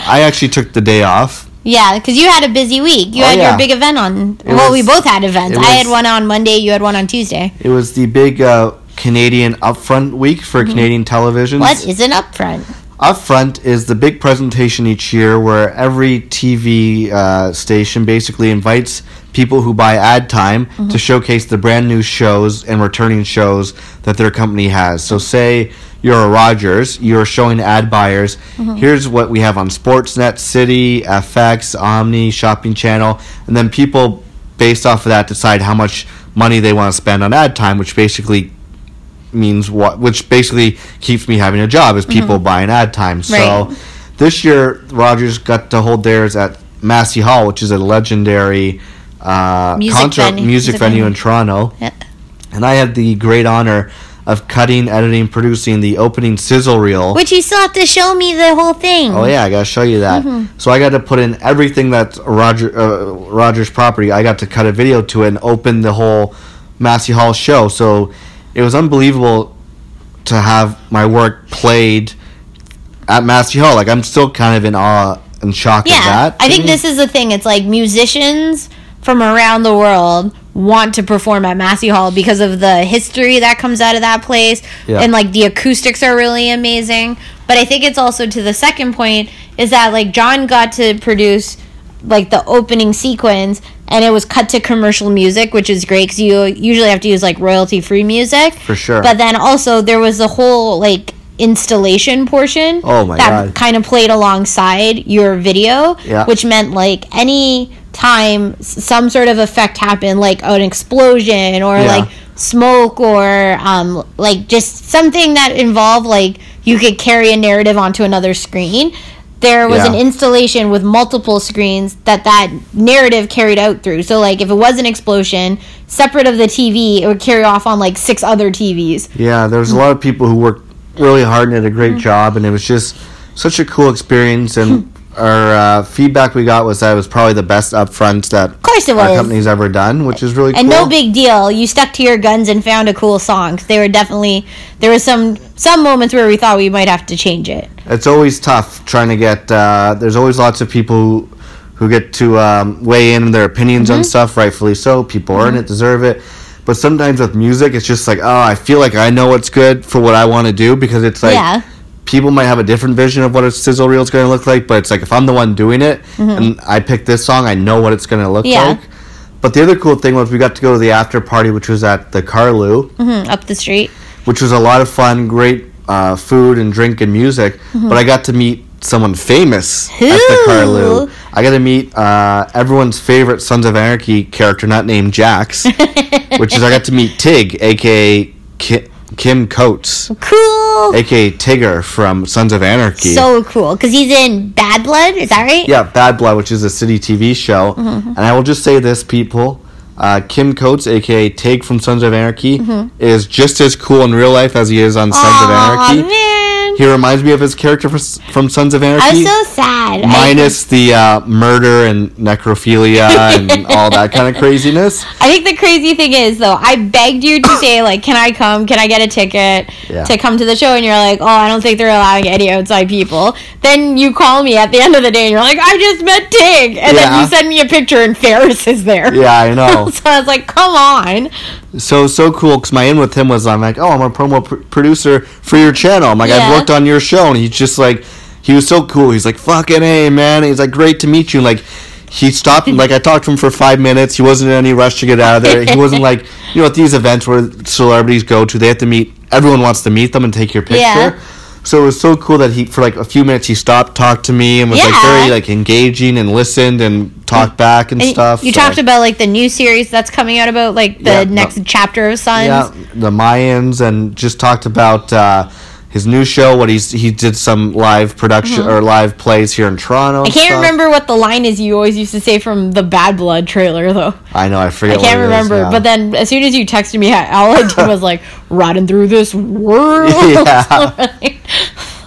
I actually took the day off. Yeah, because you had a busy week. You Oh, had yeah. your big event on. It well, we both had events. I had one on Monday. You had one on Tuesday. It was the big uh, Canadian upfront week for Canadian television. What is an upfront? Upfront is the big presentation each year where every TV uh, station basically invites people who buy ad time to showcase the brand new shows and returning shows that their company has. So, say you're a Rogers, you're showing ad buyers, here's what we have on Sportsnet, City, FX, Omni, Shopping Channel, and then people based off of that decide how much money they want to spend on ad time, which basically means what which basically keeps me having a job is people buying ad time so Mm-hmm. Right. this year rogers got to hold theirs at massey hall which is a legendary uh, Music concert venue- music music venue venue. in toronto Yeah. and i had the great honor of cutting editing producing the opening sizzle reel Which you still have to show me the whole thing. Oh yeah, I gotta show you that. Mm-hmm. So I got to put in everything that's Roger uh, Rogers property. I got to cut a video to it and open the whole Massey Hall show. So it was unbelievable to have my work played at Massey Hall. Like I'm still kind of in awe and shock Yeah, of that. I think me. this is the thing. It's like musicians from around the world want to perform at Massey Hall because of the history that comes out of that place, Yeah. and like the acoustics are really amazing. But I think it's also to the second point is that like John got to produce like the opening sequence and it was cut to commercial music which is great because you usually have to use like royalty free music For sure. but then also there was the whole like installation portion Oh my that God. kind of played alongside your video Yeah. which meant like any time some sort of effect happened like an explosion or Yeah. like smoke or um like just something that involved like you could carry a narrative onto another screen there was Yeah. an installation with multiple screens that that narrative carried out through so like if it was an explosion separate of the tv it would carry off on like six other tvs Yeah, there was a lot of people who worked really hard and did a great Mm-hmm. job, and it was just such a cool experience. And *laughs* our uh, feedback we got was that it was probably the best upfront that of course it our was. company's ever done, which is really and cool. no big deal you stuck to your guns and found a cool song. they were definitely there was some some moments where we thought we might have to change it it's always tough trying to get. Uh, there's always lots of people who, who get to um, weigh in their opinions Mm-hmm. on stuff, rightfully so. People earn it, deserve it. But sometimes with music, it's just like, oh, I feel like I know what's good for what I want to do because it's like Yeah. People might have a different vision of what a sizzle reel is going to look like, but it's like if I'm the one doing it and I pick this song, I know what it's going to look Mm-hmm. Yeah. like. But the other cool thing was we got to go to the after party, which was at the Carlu, Mm, up the street. which was a lot of fun, great uh, food and drink and music. But I got to meet someone famous at the Mm-hmm. Carlu. I got to meet uh, everyone's favorite Sons of Anarchy character, not named Jax, *laughs* which is I got to meet Tig, aka Ki- Kim Coates, Cool. aka Tigger from Sons of Anarchy. So cool because he's in Bad Blood. Is that right? yeah, Bad Blood, which is a city TV show. Mm-hmm. And I will just say this, people. Uh, Kim Coates, aka Tig from Sons of Anarchy, is just as cool in real life as he is on Sons of Mm-hmm. Anarchy. man. He reminds me of his character from, Sons of Anarchy. I Anarchy. was so sad. Minus the uh, murder and necrophilia and *laughs* all that kind of craziness. I think the crazy thing is though, I begged you to say like, "Can I come? Can I get a ticket Yeah. to come to the show?" And you're like, "Oh, I don't think they're allowing any outside people." Then you call me at the end of the day and you're like, "I just met Tig," and then you send me a picture and Ferris is there. Yeah, I know. *laughs* so I was like, "Come on!" so so cool because my in with him was I'm like, oh, I'm a promo pr- producer for your channel. I'm like, Yeah. I've worked on your show, and he's just like, he was so cool. He's like, fucking hey, man. He's like, great to meet you. Like, he stopped. like, I talked to him for five minutes. He wasn't in any rush to get out of there. He wasn't like, *laughs* you know, at these events where celebrities go to, they have to meet. Everyone wants to meet them and take your picture. Yeah. So it was so cool that he, for like a few minutes, he stopped, talked to me, and was like very like engaging and listened and talked back and, And stuff. You so- talked about like the new series that's coming out about like the Yeah, no. next chapter of Sons. yeah, the Mayans, and just talked about uh, his new show. What he's he did some live production or live plays here in Toronto. Mm-hmm. I can't remember what the line is you always used to say from the Bad Blood trailer though. I know. I forget. I can't what it is remember, but then as soon as you texted me, I- all I did was like *laughs* riding through this world. *laughs* Yeah. *laughs*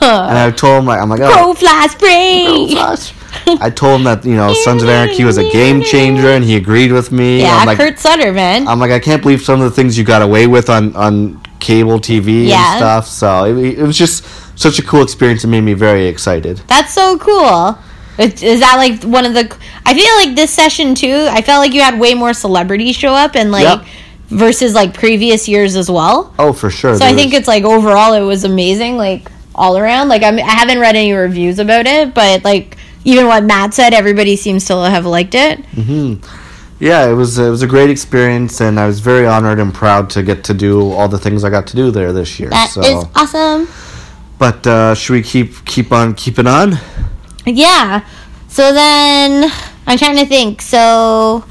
and I told him like I'm like oh. fly spray. gosh. I told him that you know Sons of Anarchy was a game changer, and he agreed with me. Yeah, I'm like, Kurt Sutter, man. I'm like, I can't believe some of the things you got away with on on cable TV Yeah. and stuff. So it, it was just such a cool experience. It made me very excited. That's so cool. Is that like one of the? I feel like this session too. I felt like you had way more celebrities show up and like Yep. versus like previous years as well. Oh, for sure. So I there think was- it's like overall it was amazing, like all around. Like I'm, I haven't read any reviews about it, but like even what Matt said, everybody seems to have liked it. Mm-hmm. Yeah, it was it was a great experience, and I was very honored and proud to get to do all the things I got to do there this year. That is so, awesome. but uh, should we keep keep on keeping on? Yeah. So then I'm trying to think. So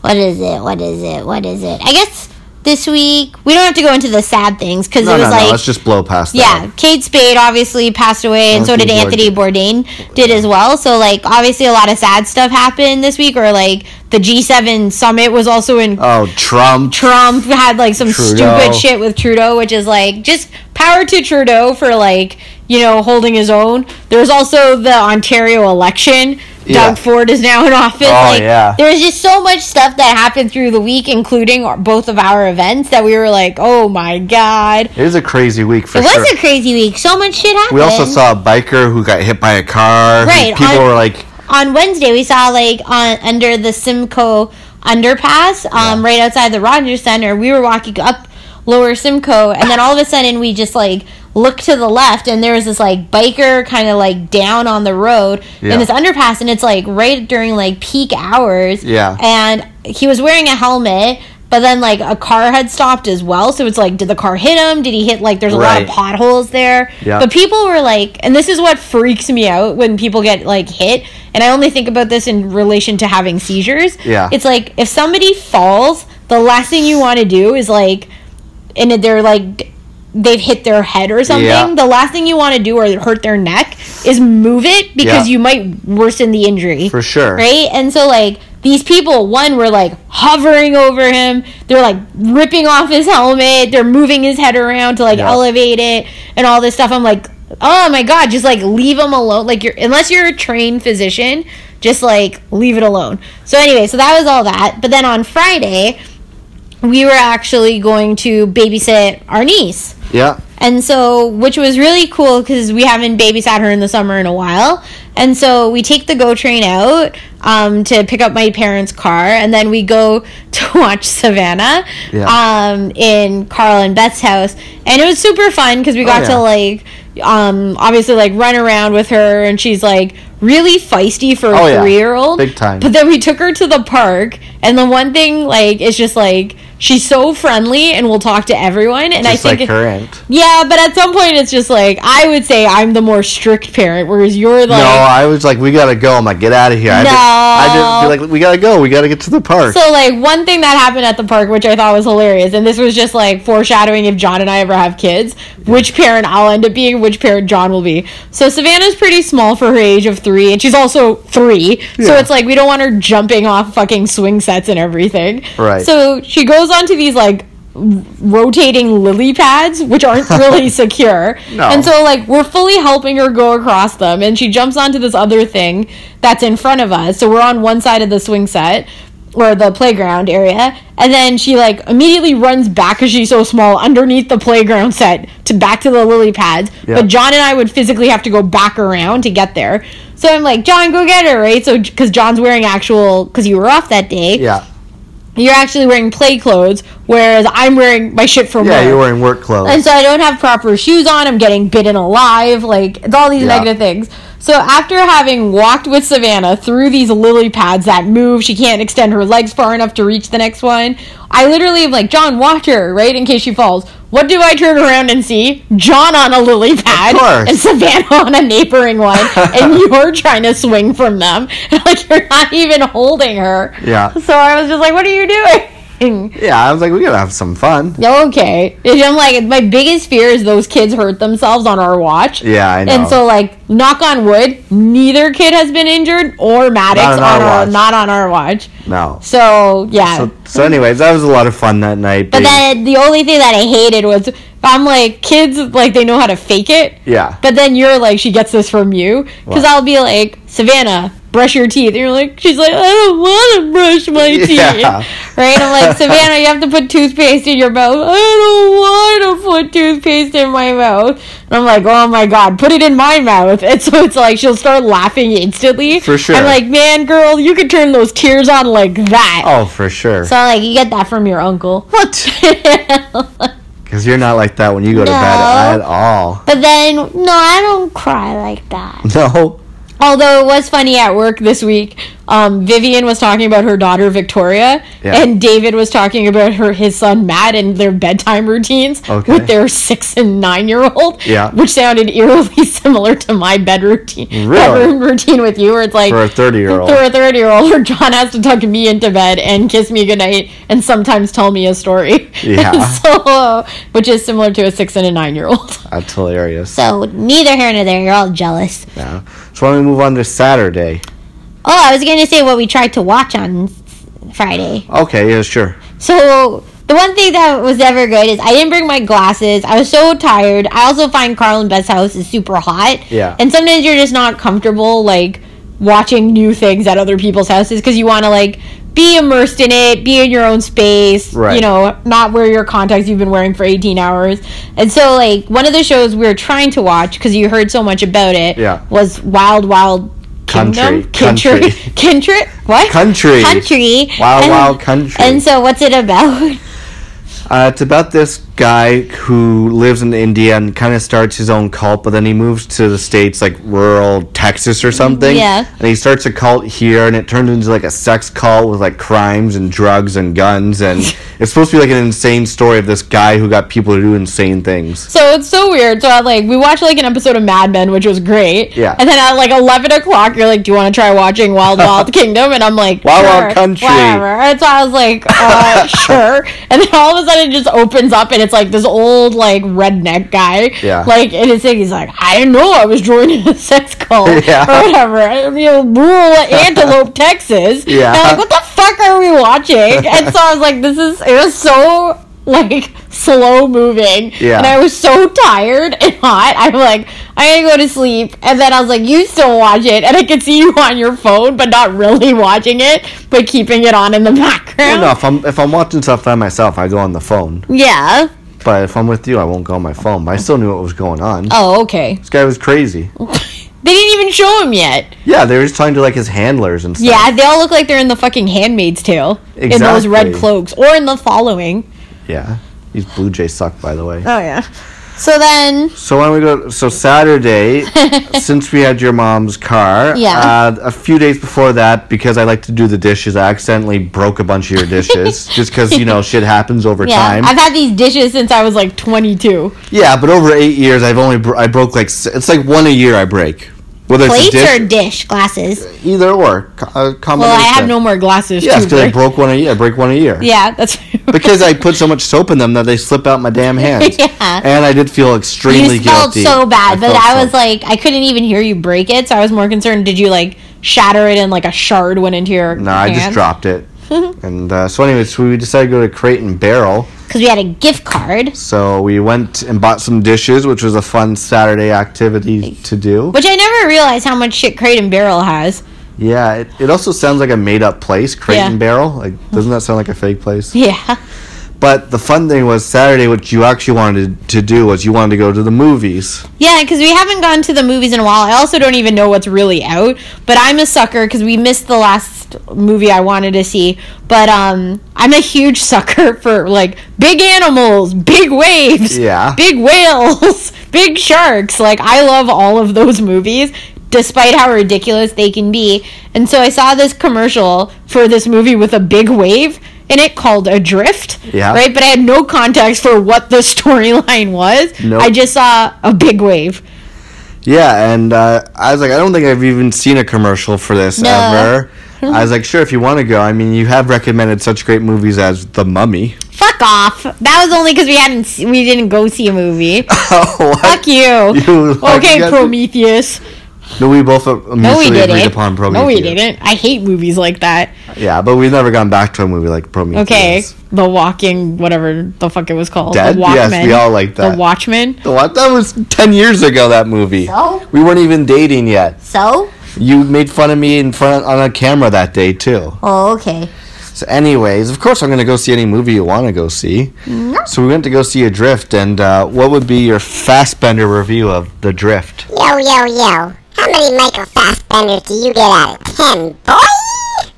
what is it? What is it? What is it? I guess this week we don't have to go into the sad things because No, it was no, like no. Let's just blow past yeah, that. Kate Spade obviously passed away, and so did Anthony Bourdain did as well. So like obviously a lot of sad stuff happened this week, or like the G7 summit was also in Oh, Trump. Trump had like some Trudeau. stupid shit with Trudeau, which is like just power to Trudeau for like you know holding his own. There's also the Ontario election. Yeah. Doug Ford is now in office. Oh, like, yeah. There's just so much stuff that happened through the week, including our- both of our events, that we were like, oh my god. It was a crazy week for It sure. was a crazy week. So much shit happened. we also saw a biker who got hit by a car. Right, People on- were like, on Wednesday we saw like on under the Simcoe underpass, um, right outside the Rogers Center. We were walking up Lower Simcoe, and then all of a sudden we just like looked to the left, and there was this like biker kind of like down on the road Yeah. in this underpass, and it's like right during like peak hours. Yeah. and he was wearing a helmet. But then, like a car had stopped as well, so it's like, did the car hit him? Did he hit like? There's a lot of potholes there. Yeah. But people were like, and this is what freaks me out when people get like hit. And I only think about this in relation to having seizures. Yeah. It's like if somebody falls, the last thing you want to do is like, and they're like, they've hit their head or something. Yeah. The last thing you want to do or hurt their neck is move it because Yeah. you might worsen the injury. for sure. Right? And so like these people, one were like hovering over him. They're like ripping off his helmet. They're moving his head around to like Yeah. elevate it and all this stuff. I'm like, oh my god, just like leave him alone. Like you're unless you're a trained physician, just like leave it alone. So anyway, so that was all that. But then on Friday, we were actually going to babysit our niece. Yeah. And so, which was really cool because we haven't babysat her in the summer in a while. And so we take the GO train out um, to pick up my parents' car, and then we go *laughs* to watch Savannah Yeah. um, in Carl and Beth's house. And it was super fun because we got yeah. to like um, obviously like run around with her, and she's like really feisty for a Oh, three year old. Big time. But then we took her to the park, and the one thing like is just like she's so friendly and will talk to everyone, and Just I think like her aunt. yeah, but at some point it's just like I would say I'm the more strict parent, whereas you're like no, I was like, we gotta go. I'm like, get out of here. I No. did, I did be like, we gotta go. We gotta get to the park. So like one thing that happened at the park, which I thought was hilarious, and this was just like foreshadowing if John and I ever have kids, which parent I'll end up being, which parent John will be. So Savannah's pretty small for her age of three, and she's also three. So it's like we don't want her jumping off fucking swing sets and everything. Right. So she goes onto these like rotating lily pads which aren't *laughs* really secure. No. and so like we're fully helping her go across them and she jumps onto this other thing that's in front of us. So we're on one side of the swing set or the playground area and then she like immediately runs back because she's so small underneath the playground set to back to the lily pads. Yeah. but john and i would physically have to go back around to get there. So i'm like john go get her right? So because john's wearing actual because you were off that day. Yeah, you're actually wearing play clothes, whereas I'm wearing my shit from yeah, work. Yeah, you're wearing work clothes. and so I don't have proper shoes on. I'm getting bitten alive. Like it's all these Yeah. negative things. So after having walked with Savannah through these lily pads that move, she can't extend her legs far enough to reach the next one. I literally am like, John, watch her, right, in case she falls. What do I turn around and see? John on a lily pad and Savannah on a neighboring one, *laughs* and you're trying to swing from them. *laughs* like you're not even holding her. Yeah. So I was just like, what are you doing? Yeah, I was like, we gotta have some fun. Okay. And I'm like, my biggest fear is those kids hurt themselves on our watch. Yeah, I know. And so, like, knock on wood, neither kid has been injured or Maddox Not on on our our, watch. not on our watch. no. So yeah. So, so, anyways, that was a lot of fun that night. but then the only thing that I hated was I'm like kids like they know how to fake it. yeah, But then you're like, she gets this from you. Because I'll be like, Savannah, brush your teeth. And you're like, she's like, I don't want to brush my *laughs* teeth. Yeah. Right? I'm like, Savannah, you have to put toothpaste in your mouth. I don't want to put toothpaste in my mouth. And I'm like, oh my God, put it in my mouth. And so it's like, she'll start laughing instantly. For sure. I'm like, man, girl, you could turn those tears on like that. oh for sure. So, like, you get that from your uncle. What? *laughs* Because you're not like that when you go to bed at all. But then, no, I don't cry like that. *laughs* No. Although it was funny at work this week, um, Vivian was talking about her daughter Victoria, Yeah. and David was talking about her his son Matt and their bedtime routines Okay. with their six and nine year old. Yeah. which sounded eerily *laughs* similar to my bed routine, Really? bedroom routine with you, where it's like For a 30-year-old. For a thirty year old, where John has to tuck me into bed and kiss me goodnight, and sometimes tell me a story. Yeah. *laughs* so, which is similar to a six and a nine year old. *laughs* That's hilarious. So neither here nor there. You're all jealous. Yeah. So why don't we move on to Saturday? Oh, I was gonna say what we tried to watch on Friday. Okay, yeah, sure. So the one thing that was ever good is I didn't bring my glasses. I was so tired. I also find Carl and Beth's house is super hot. Yeah. And sometimes you're just not comfortable like watching new things at other people's houses because you want to like be immersed in it, be in your own space. Right. You know, not wear your contacts you've been wearing for 18 hours. And so like one of the shows we were trying to watch because you heard so much about it Yeah. was Wild Wild Country. Kingdom? Country. Country. *laughs* Country. What? Country. Country. Wild And- Wild Country. And so, what's it about? Uh, it's about this guy who lives in India and kind of starts his own cult, but then he moves to the states, like rural Texas or something. Yeah. And he starts a cult here, and it turns into like a sex cult with like crimes and drugs and guns, and *laughs* it's supposed to be like an insane story of this guy who got people to do insane things. So it's so weird. So I like we watched like an episode of Mad Men, which was great. Yeah. And then at like eleven o'clock, you're like, "Do you want to try watching Wild *laughs* Wild Kingdom?" And I'm like, Wild sure, Wild Country. whatever. And so I was like, uh, *laughs* "Sure." And then all of a sudden, it just opens up, and it's like this old like redneck guy. Yeah. Like, and it's like he's like, "I didn't know I was joining a sex cult *laughs* Yeah. or whatever." You know, rural Antelope, *laughs* Texas. Yeah. And I'm like, what the fuck are we watching? *laughs* And so I was like, this is. It was so like slow moving. Yeah. And I was so tired and hot. I'm like, I gotta go to sleep. And then I was like, you still watch it. And I could see you on your phone, but not really watching it, but keeping it on in the Well, background. no, if I'm if I'm watching stuff by myself, I go on the phone. Yeah. But if I'm with you, I won't go on my phone. But I still knew what was going on. Oh, okay. This guy was crazy. *laughs* They didn't even show him yet. Yeah, they were just talking to like his handlers and stuff. Yeah, they all look like they're in the fucking Handmaid's Tale. In those red cloaks. Or in the following. Yeah. These Blue Jays suck, by the way. Oh, yeah. So then, So when we go, so Saturday, *laughs* since we had your mom's car, Yeah. uh, a few days before that, because I like to do the dishes, I accidentally broke a bunch of your dishes, *laughs* just because you know shit happens over yeah, time. I've had these dishes since I was like 22. yeah, but over eight years, I've only bro- I broke like it's like one a year I break, whether it's Plates a dish, or dish glasses? either or, a Well. I have no more glasses. To because I break. broke one a year. I break one a year. Yeah, that's *laughs* Because I put so much soap in them that they slip out my damn hands. *laughs* Yeah. And I did feel extremely guilty. you felt guilty. so bad, but felt I so- was like, I couldn't even hear you break it, so I was more concerned. Did you like shatter it and like a shard went into your? No, I just dropped it. *laughs* and uh, so, anyways, we decided to go to Crate and Barrel. because we had a gift card, So we went and bought some dishes, which was a fun Saturday activity to do. which I never realized how much shit Crate and Barrel has. Yeah, it, it also sounds like a made up place, Crate Yeah. and Barrel. Like, doesn't that sound like a fake place? *laughs* Yeah, But the fun thing was Saturday, what you actually wanted to do was you wanted to go to the movies. yeah, because we haven't gone to the movies in a while. I also don't even know what's really out, but I'm a sucker because we missed the last movie I wanted to see. But um, I'm a huge sucker *laughs* for like big animals, big waves, Yeah. big whales, *laughs* big sharks. Like I love all of those movies despite how ridiculous they can be. And so I saw this commercial for this movie with a big wave in it called Adrift. Yeah. Right? But I had no context for what the *laughs* storyline was. Nope. I just saw a big wave. Yeah, and uh, I was like, I don't think I've even seen a commercial for this No. ever. *laughs* I was like, sure, if you want to go. I mean, you have recommended such great movies as The Mummy. Fuck off. That was only because we hadn't we didn't go see a movie. *laughs* oh, what? Fuck you. You like- okay, you Prometheus. No, we both uh, No, we mutually agreed didn't. upon Prometheus. No, we didn't. I hate movies like that. Yeah, but we've never gone back to a movie like Prometheus. Okay, The Walking, whatever the fuck it was called. Dead? The Yes, Walkman. we all like that. The Watchmen. The What? That was 10 years ago, that movie. So? We weren't even dating yet. So? You made fun of me in front on a camera that day, too. Oh, okay. So, anyways, of course, I'm going to go see any movie you want to go see. So, we went to go see Adrift, and uh, what would be your Fassbender review of The Drift? Yo, yo, yo. How many Michael Fassbenders do you get out of 10, boy?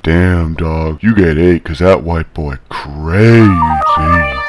Damn, dog. You get eight, cause that white boy crazy.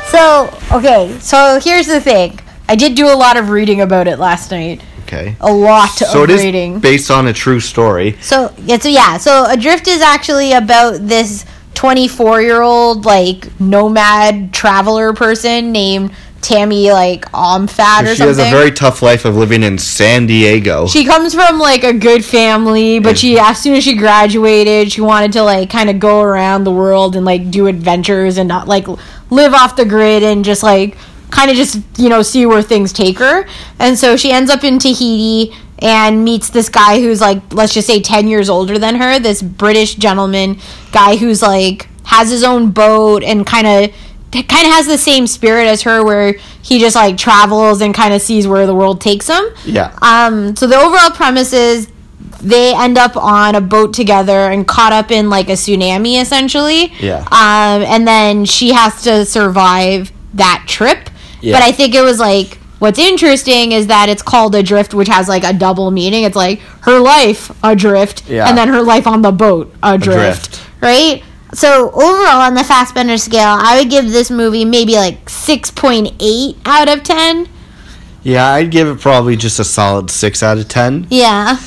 So, okay, so here's the thing. I did do a lot of reading about it last night. Okay. A lot So, of it is reading. based on a true story. So it's yeah. So Adrift is actually about this 24 year old like nomad traveler person named Tammy like Omfat or She something. She has a very tough life of living in San Diego. she comes from like a good family, but she as soon as she graduated, she wanted to like kind of go around the world and like do adventures and not like live off the grid and just like kind of just you know see where things take her. And so she ends up in Tahiti and meets this guy who's like let's just say 10 years older than her, this British gentleman guy who's like has his own boat and kind of kind of has the same spirit as her where he just like travels and kind of sees where the world takes him. Yeah. Um, so the overall premise is they end up on a boat together and caught up in like a tsunami essentially. Yeah. Um, and then she has to survive that trip. Yeah. But I think it was like what's interesting is that it's called adrift, which has like a double meaning. It's like her life adrift, Yeah. and then her life on the boat adrift, Adrift. right? So overall, on the Fassbender scale, I would give this movie maybe like six point eight out of ten. Yeah, I'd give it probably just a solid 6 out of 10. Yeah.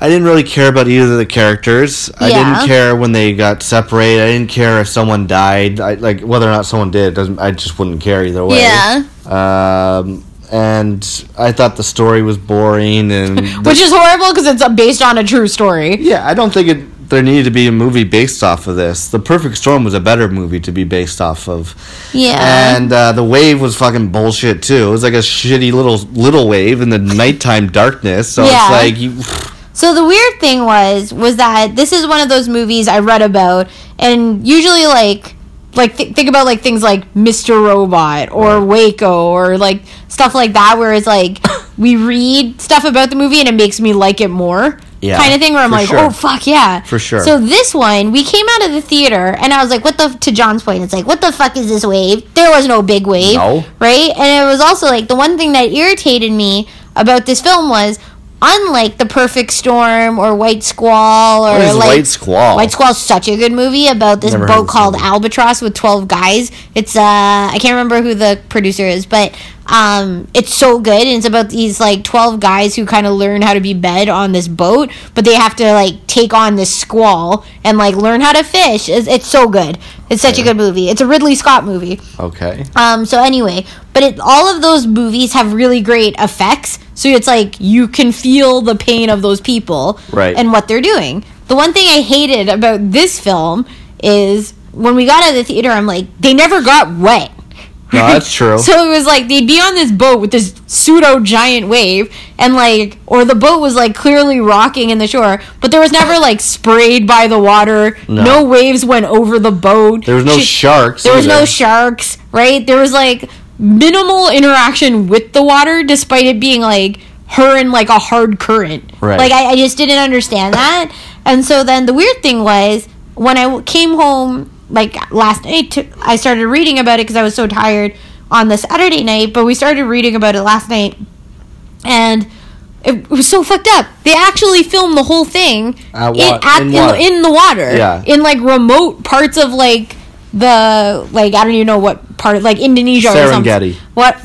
I didn't really care about either of the characters. Yeah. I didn't care when they got separated. I didn't care if someone died. I, like whether or not someone did, doesn't. I just wouldn't care either way. Yeah. Um, and I thought the story was boring, and *laughs* the- Which is horrible because it's based on a true story. yeah, I don't think it. There needed to be a movie based off of this. The Perfect Storm was a better movie to be based off of. Yeah. And uh, the wave was fucking bullshit too. It was like a shitty little little wave in the nighttime darkness. So Yeah. it's like you. So the weird thing was was that this is one of those movies I read about, and usually like like th- think about like things like Mr. Robot or Waco or like stuff like that, where it's like *coughs* we read stuff about the movie and it makes me like it more. Yeah, kind of thing where I'm like, sure. oh fuck yeah, For sure. So this one, we came out of the theater and I was like, what the? To John's point, it's like, what the fuck is this wave? There was no big wave, No. right? And it was also like the one thing that irritated me about this film was unlike The Perfect Storm or White Squall or is like White Squall? White Squall's such a good movie about this Never boat called movie. Albatross with 12 guys. It's uh I can't remember who the producer is, but um it's so good and it's about these like 12 guys who kind of learn how to be bed on this boat, but they have to like take on this squall and like learn how to fish. It's, it's so good. It's such a good movie. It's a Ridley Scott movie. Okay. Um, so anyway, but it, all of those movies have really great effects. So it's like you can feel the pain of those people Right. and what they're doing. The one thing I hated about this film is when we got out of the theater, I'm like, they never got wet. No, that's *laughs* true. So it was like they'd be on this boat with this pseudo giant wave, and like, or the boat was like clearly rocking in the shore, but there was never like sprayed by the water. No. No, waves went over the boat. There was no She- sharks. there was no sharks, right? There was like minimal interaction with the water, despite it being like her in like a hard current. Right. Like I, I just didn't understand that. And so then the weird thing was when I came home like last night, to, I started reading about it because I was so tired on the Saturday night. But we started reading about it last night, and. It was so fucked up. They actually filmed the whole thing in, at, in in, in the water Yeah. in like remote parts of like the like I don't even know what part like Indonesia or something. Serengeti. What?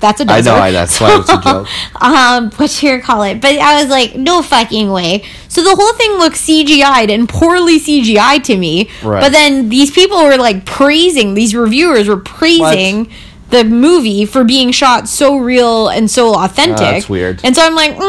That's a *laughs* I know, I- that's why it's a joke. *laughs* um, what you call it? But I was like, no fucking way. So the whole thing looks CGI'd and poorly CGI to me. Right. But then these people were like praising these reviewers were praising. The movie for being shot so real and so authentic. Oh, that's weird. And so I'm like, mm,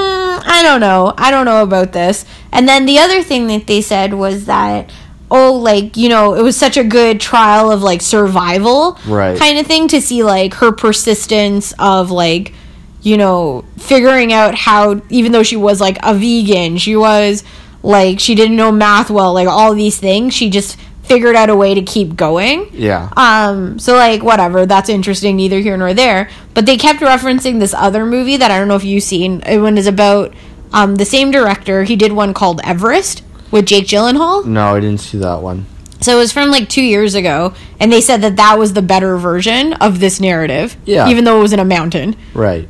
I don't know. I don't know about this. And then the other thing that they said was that, oh, like, you know, it was such a good trial of like survival Right. kind of thing to see like her persistence of like, you know, figuring out how, even though she was like a vegan, she was like, she didn't know math well, like all these things, she just figured out a way to keep going. Yeah. Um, so like whatever, that's interesting, neither here nor there. But they kept referencing this other movie that I don't know if you've seen. It one is about um the same director. He did one called Everest with Jake Gyllenhaal. no, I didn't see that one. So it was from like two years ago, and they said that that was the better version of this narrative. Yeah. Even though it was in a mountain. Right.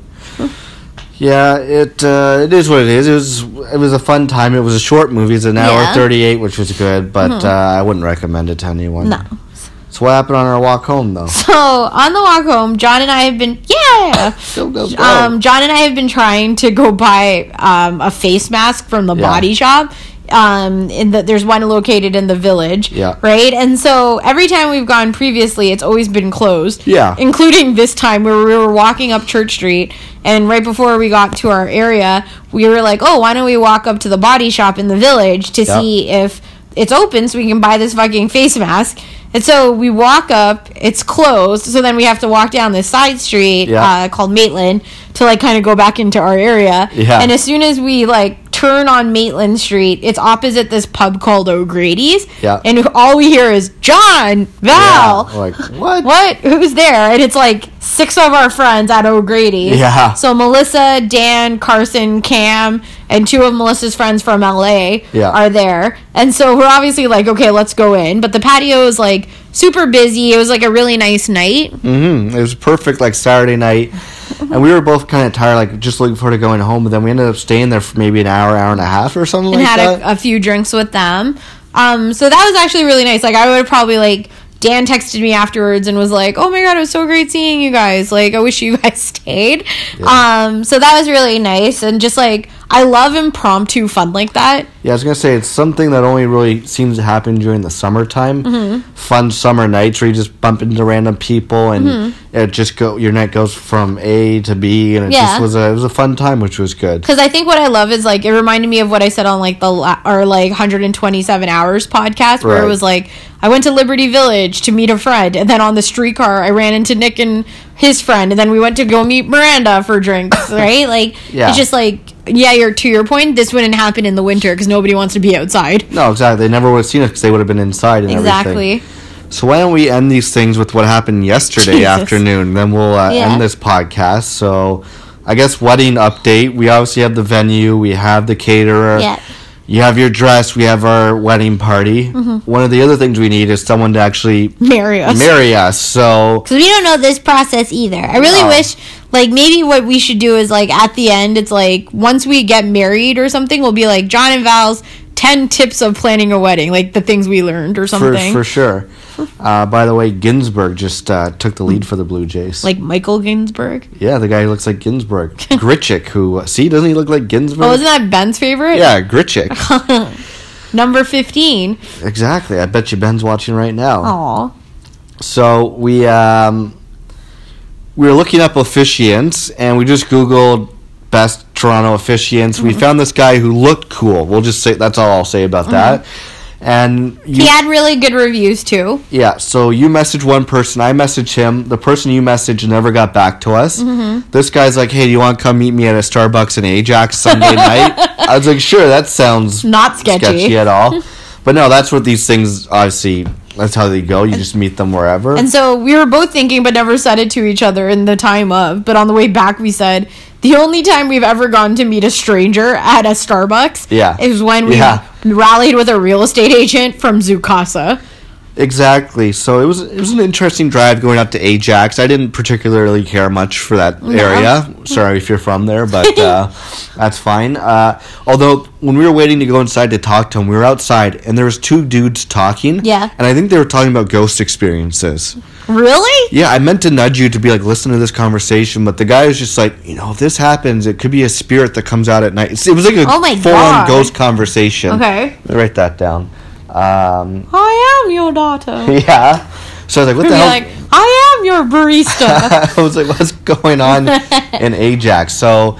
Yeah, it uh, it is what it is. It was it was a fun time. It was a short movie. It's an hour Yeah. thirty eight, which was good, but uh, I wouldn't recommend it to anyone. No. So what happened on our walk home though? So on the walk home, John and I have been yeah. Go go go. Um, John and I have been trying to go buy um, a face mask from the Yeah. body shop. Um, in the, there's one located in the village. Yeah. Right. And so every time we've gone previously, it's always been closed. Yeah. Including this time where we were walking up Church Street, and right before we got to our area, we were like, "Oh, why don't we walk up to the body shop in the village to Yeah. see if it's open so we can buy this fucking face mask?" And so we walk up, it's closed, so then we have to walk down this side street Yeah. uh, called Maitland to like kind of go back into our area. Yeah. And as soon as we like turn on Maitland Street, it's opposite this pub called O'Grady's. Yeah. And all we hear is John, Val. Yeah, like what? What? Who's there? And it's like six of our friends at O'Grady's. Yeah. So Melissa, Dan, Carson, Cam, and two of Melissa's friends from LA Yeah. are there. And so we're obviously like, okay, let's go in. But the patio is like super busy. It was like a really nice night. Mm-hmm. It was perfect, like Saturday night, and we were both kind of tired, like just looking forward to going home. But then we ended up staying there for maybe an hour, hour and a half, or something and like had a, a few drinks with them. Um, so that was actually really nice. Like I would have probably like Dan texted me afterwards and was like, "Oh my god, it was so great seeing you guys. Like I wish you guys *laughs* stayed." Um, so that was really nice and just like I love impromptu fun like that. Yeah, I was gonna say it's something that only really seems to happen during the summertime. Mm-hmm. Fun summer nights where you just bump into random people and Mm-hmm. it just go your night goes from A to B, and it Yeah. just was a it was a fun time, which was good. Because I think what I love is like it reminded me of what I said on like the la- or like 127 hours podcast where Right. it was like I went to Liberty Village to meet a friend and then on the streetcar I ran into Nick and his friend and then we went to go meet Miranda for drinks *coughs* right like Yeah. it's just like yeah you're to your point this wouldn't happen in the winter because nobody wants to be outside No, exactly. They never would have seen us because they would have been inside and exactly everything. So why don't we end these things with what happened yesterday Jesus. afternoon? Then we'll uh, Yeah. end this podcast. So I guess wedding update. We obviously have the venue. We have the caterer. Yeah. You have your dress. We have our wedding party. Mm-hmm. One of the other things we need is someone to actually marry us marry us. So because we don't know this process either I really No. wish like maybe what we should do is like at the end, it's like once we get married or something, we'll be like John and Val's ten tips of planning a wedding, like the things we learned or For, something. for sure. Uh, by the way, Ginsburg just uh, took the lead for the Blue Jays. like Michael Ginsburg. yeah, the guy who looks like Ginsburg. *laughs* Grichuk, who, uh, see, doesn't he look like Ginsburg? Oh, isn't that Ben's favorite? yeah, Grichuk. *laughs* Number fifteen. exactly. I bet you Ben's watching right now. Aw. So we um, we were looking up officiants, and we just Googled best Toronto officiants. Mm-hmm. We found this guy who looked cool. We'll just say that's all I'll say about that. And you. He had really good reviews too. yeah, so you message one person, I message him. The person you message never got back to us. Mm-hmm. This guy's like, "Hey, do you want to come meet me at a Starbucks in Ajax Sunday *laughs* night?" I was like, "Sure, that sounds Not sketchy. at all." *laughs* But no, that's what these things obviously. That's how they go. You just meet them wherever. And so we were both thinking, but never said it to each other in the time of. But on the way back, we said the only time we've ever gone to meet a stranger at a Starbucks Yeah. is when we Yeah. Rallied with a real estate agent from Zoocasa. Exactly. So it was it was an interesting drive going up to Ajax. I didn't particularly care much for that area. Sorry if you're from there, but *laughs* uh, that's fine. Uh, although when we were waiting to go inside to talk to him, we were outside and there was two dudes talking. Yeah. And I think they were talking about ghost experiences. Really? Yeah, I meant to nudge you to be like, listen to this conversation, but the guy was just like, you know, if this happens, it could be a spirit that comes out at night. It was like a oh full-on ghost conversation. Okay. Write that down. Um, I am your daughter. *laughs* yeah. So I was like, what the hell? like, I am your barista. *laughs* I was like, what's going on *laughs* in Ajax? So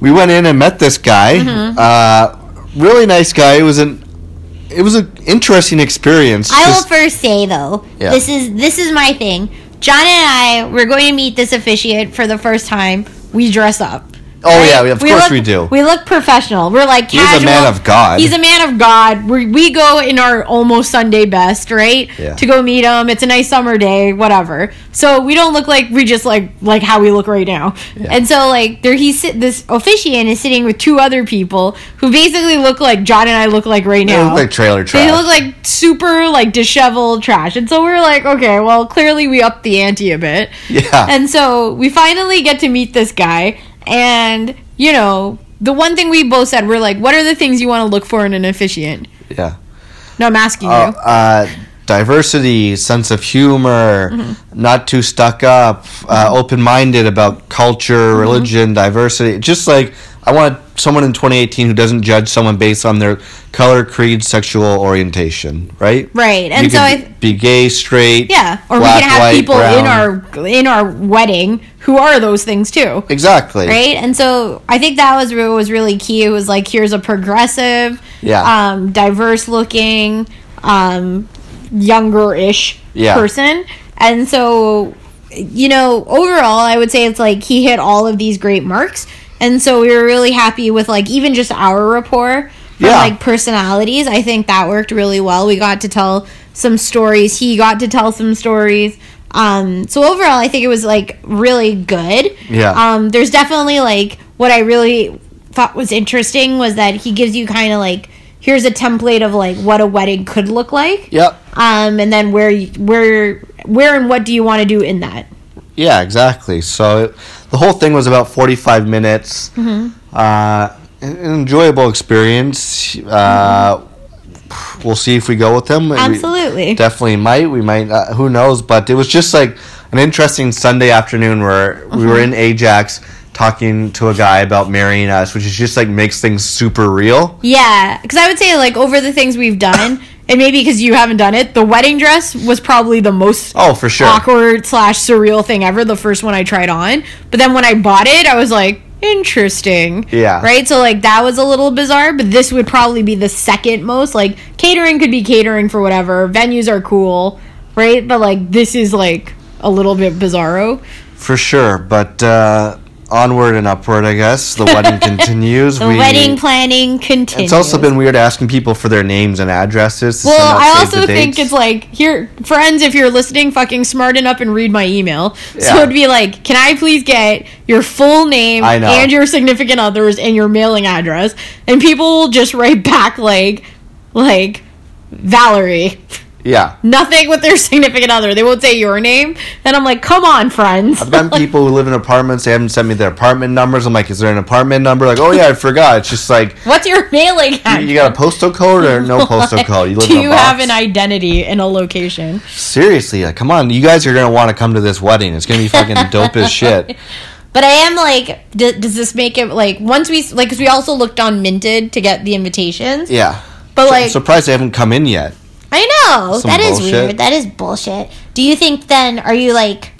we went in and met this guy. Mm-hmm. Uh, really nice guy. It was an it was an interesting experience. I will first say though, Yeah. this is this is my thing. John and I we're going to meet this officiant for the first time. We dress up. Oh right? yeah, of course look, we do. We look professional. We're like casual. He's a man of God. He's a man of God. We we go in our almost Sunday best, right? Yeah. To go meet him. It's a nice summer day, whatever. So we don't look like we just like like how we look right now. And so like there he's sit, this officiant is sitting with two other people who basically look like John and I look like right They now. look like trailer trash. They look like super like disheveled trash. And so we're like, okay, well, clearly we upped the ante a bit. Yeah. And so we finally get to meet this guy. And, you know, the one thing we both said, we're like, what are the things you want to look for in an officiant? yeah. No, I'm asking Uh, you. uh, diversity, sense of humor, Mm-hmm. not too stuck up, uh, open minded about culture, Mm-hmm. religion, diversity. Just like I want someone in 2018 who doesn't judge someone based on their color, creed, sexual orientation, right? Right. And you so I. be gay, straight. Yeah, or black, we can have white, people in our in our wedding who are those things too. exactly right? And so I think that was what was really key. It was like here's a progressive, Yeah. um, diverse looking, um, younger ish Yeah. person, and so you know overall I would say it's like he hit all of these great marks, and so we were really happy with like even just our rapport. Yeah. like personalities, I think that worked really well. We got to tell some stories. He got to tell some stories. Um, so overall, I think it was like really good. Yeah. Um, there's definitely like what I really thought was interesting was that he gives you kind of like here's a template of like what a wedding could look like. Yep. Um, and then where you, where where and what do you want to do in that? Yeah, exactly. So it, the whole thing was about 45 minutes. Mm-hmm. Uh, an enjoyable experience. Uh, We'll see if we go with them. We Absolutely. definitely might. We might. Uh, who knows? But it was just like an interesting Sunday afternoon where we were Mm-hmm. in Ajax talking to a guy about marrying us, which is just like makes things super real. Yeah, because I would say like over the things we've done, and maybe because you haven't done it, the wedding dress was probably the most Oh, for sure. awkward slash surreal thing ever. The first one I tried on, but then when I bought it, I was like, interesting. Yeah. Right. So like that was a little bizarre, but this would probably be the second most. Like catering could be catering for whatever. Venues are cool, right? But like this is like a little bit bizarro. For sure, but uh, onward and upward, I guess. The wedding *laughs* continues. The wedding planning continues. It's also been weird asking people for their names and addresses. To Well, I also think it's like here, friends. If you're listening, fucking smarten up and read my email. So Yeah. it'd be like, can I please get your full name and your significant others and your mailing address? And people will just write back like, like Valerie, Yeah. Nothing with their *laughs* significant other. They won't say your name. And I'm like, come on, friends. I've gotten *laughs* people who live in apartments. They haven't sent me their apartment numbers. I'm like, is there an apartment number? Like, oh yeah, I forgot. It's just like What's your mailing you, address? you got a postal code or no *laughs* postal code. You live Do in a you box. have an identity in a location? Seriously, like, come on, you guys are gonna want to come to this wedding. It's gonna be fucking dope as shit. But I am like, d- does this make it like once we like? Because we also looked on Minted to get the invitations. Yeah. But So- like, I'm surprised they haven't come in yet. I know Some that is bullshit. weird. That is bullshit. Do you think then? Are you like,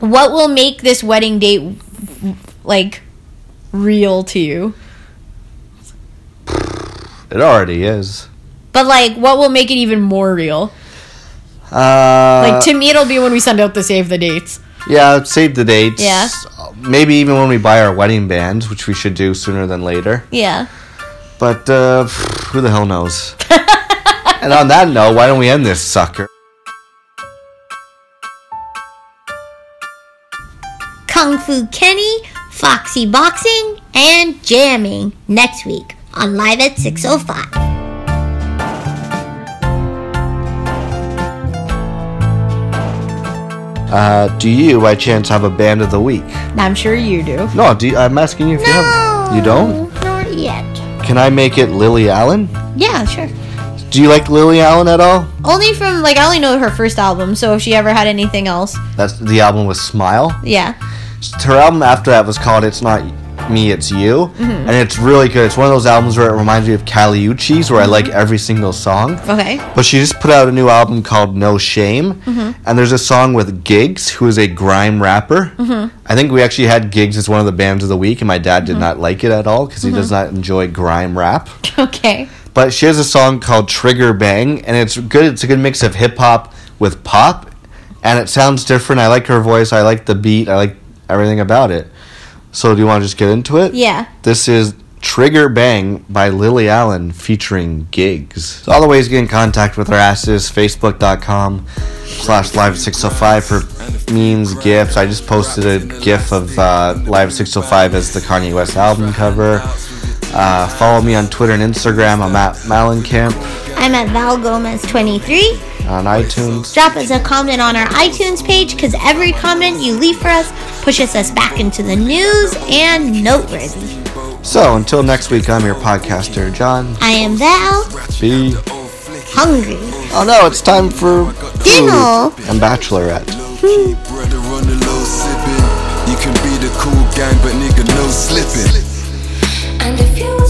what will make this wedding date like real to you? It already is. But like, what will make it even more real? Uh, Like to me, it'll be when we send out the save the dates. yeah, save the dates. Yeah. Maybe even when we buy our wedding band, which we should do sooner than later. Yeah. But uh, who the hell knows? *laughs* and on that note, why don't we end this sucker? Kung Fu Kenny, Foxy Boxing, and Jamming next week on Live at 605. Uh, do you, by chance, have a band of the week? I'm sure you do. No, do you, I'm asking you if you have. You don't? Not yet. Can I make it Lily Allen? Yeah, sure. Do you like Lily Allen at all? Only from like I only know her first album, so if she ever had anything else, That's the album with Smile. yeah. Her album after that was called It's Not Me, It's You. Mm-hmm. And it's really good. It's one of those albums where it reminds me of Kali Uchis, where I like Mm-hmm. every single song. Okay. But she just put out a new album called No Shame, Mm-hmm. and there's a song with Giggs, who is a grime rapper. Mm-hmm. I think we actually had Giggs as one of the bands of the week, and my dad did not like it at all because he does Mm-hmm. not enjoy grime rap. *laughs* Okay. But she has a song called Trigger Bang, and it's good. It's a good mix of hip hop with pop, and it sounds different. I like her voice. I like the beat. I like everything about it. So, do you want to just get into it? Yeah. This is Trigger Bang by Lily Allen featuring Giggs. So all the ways to get in contact with our asses, facebook.com slash live 605 for memes, gifts. I just posted a gif of uh, live 605 as the Kanye West album cover. Uh, follow me on Twitter and Instagram. I'm at Malencamp I'm at Val Gomez 23. on iTunes. Drop us a comment on our iTunes page because every comment you leave for us pushes us back into the news and noteworthy. So until next week, I'm your podcaster, John I am Val, Be hungry. Oh no, it's time for Dinner. food and Bachelorette. Brother on the low sipping. You can be the cool gang, but nigga, no slipping. And diffuse my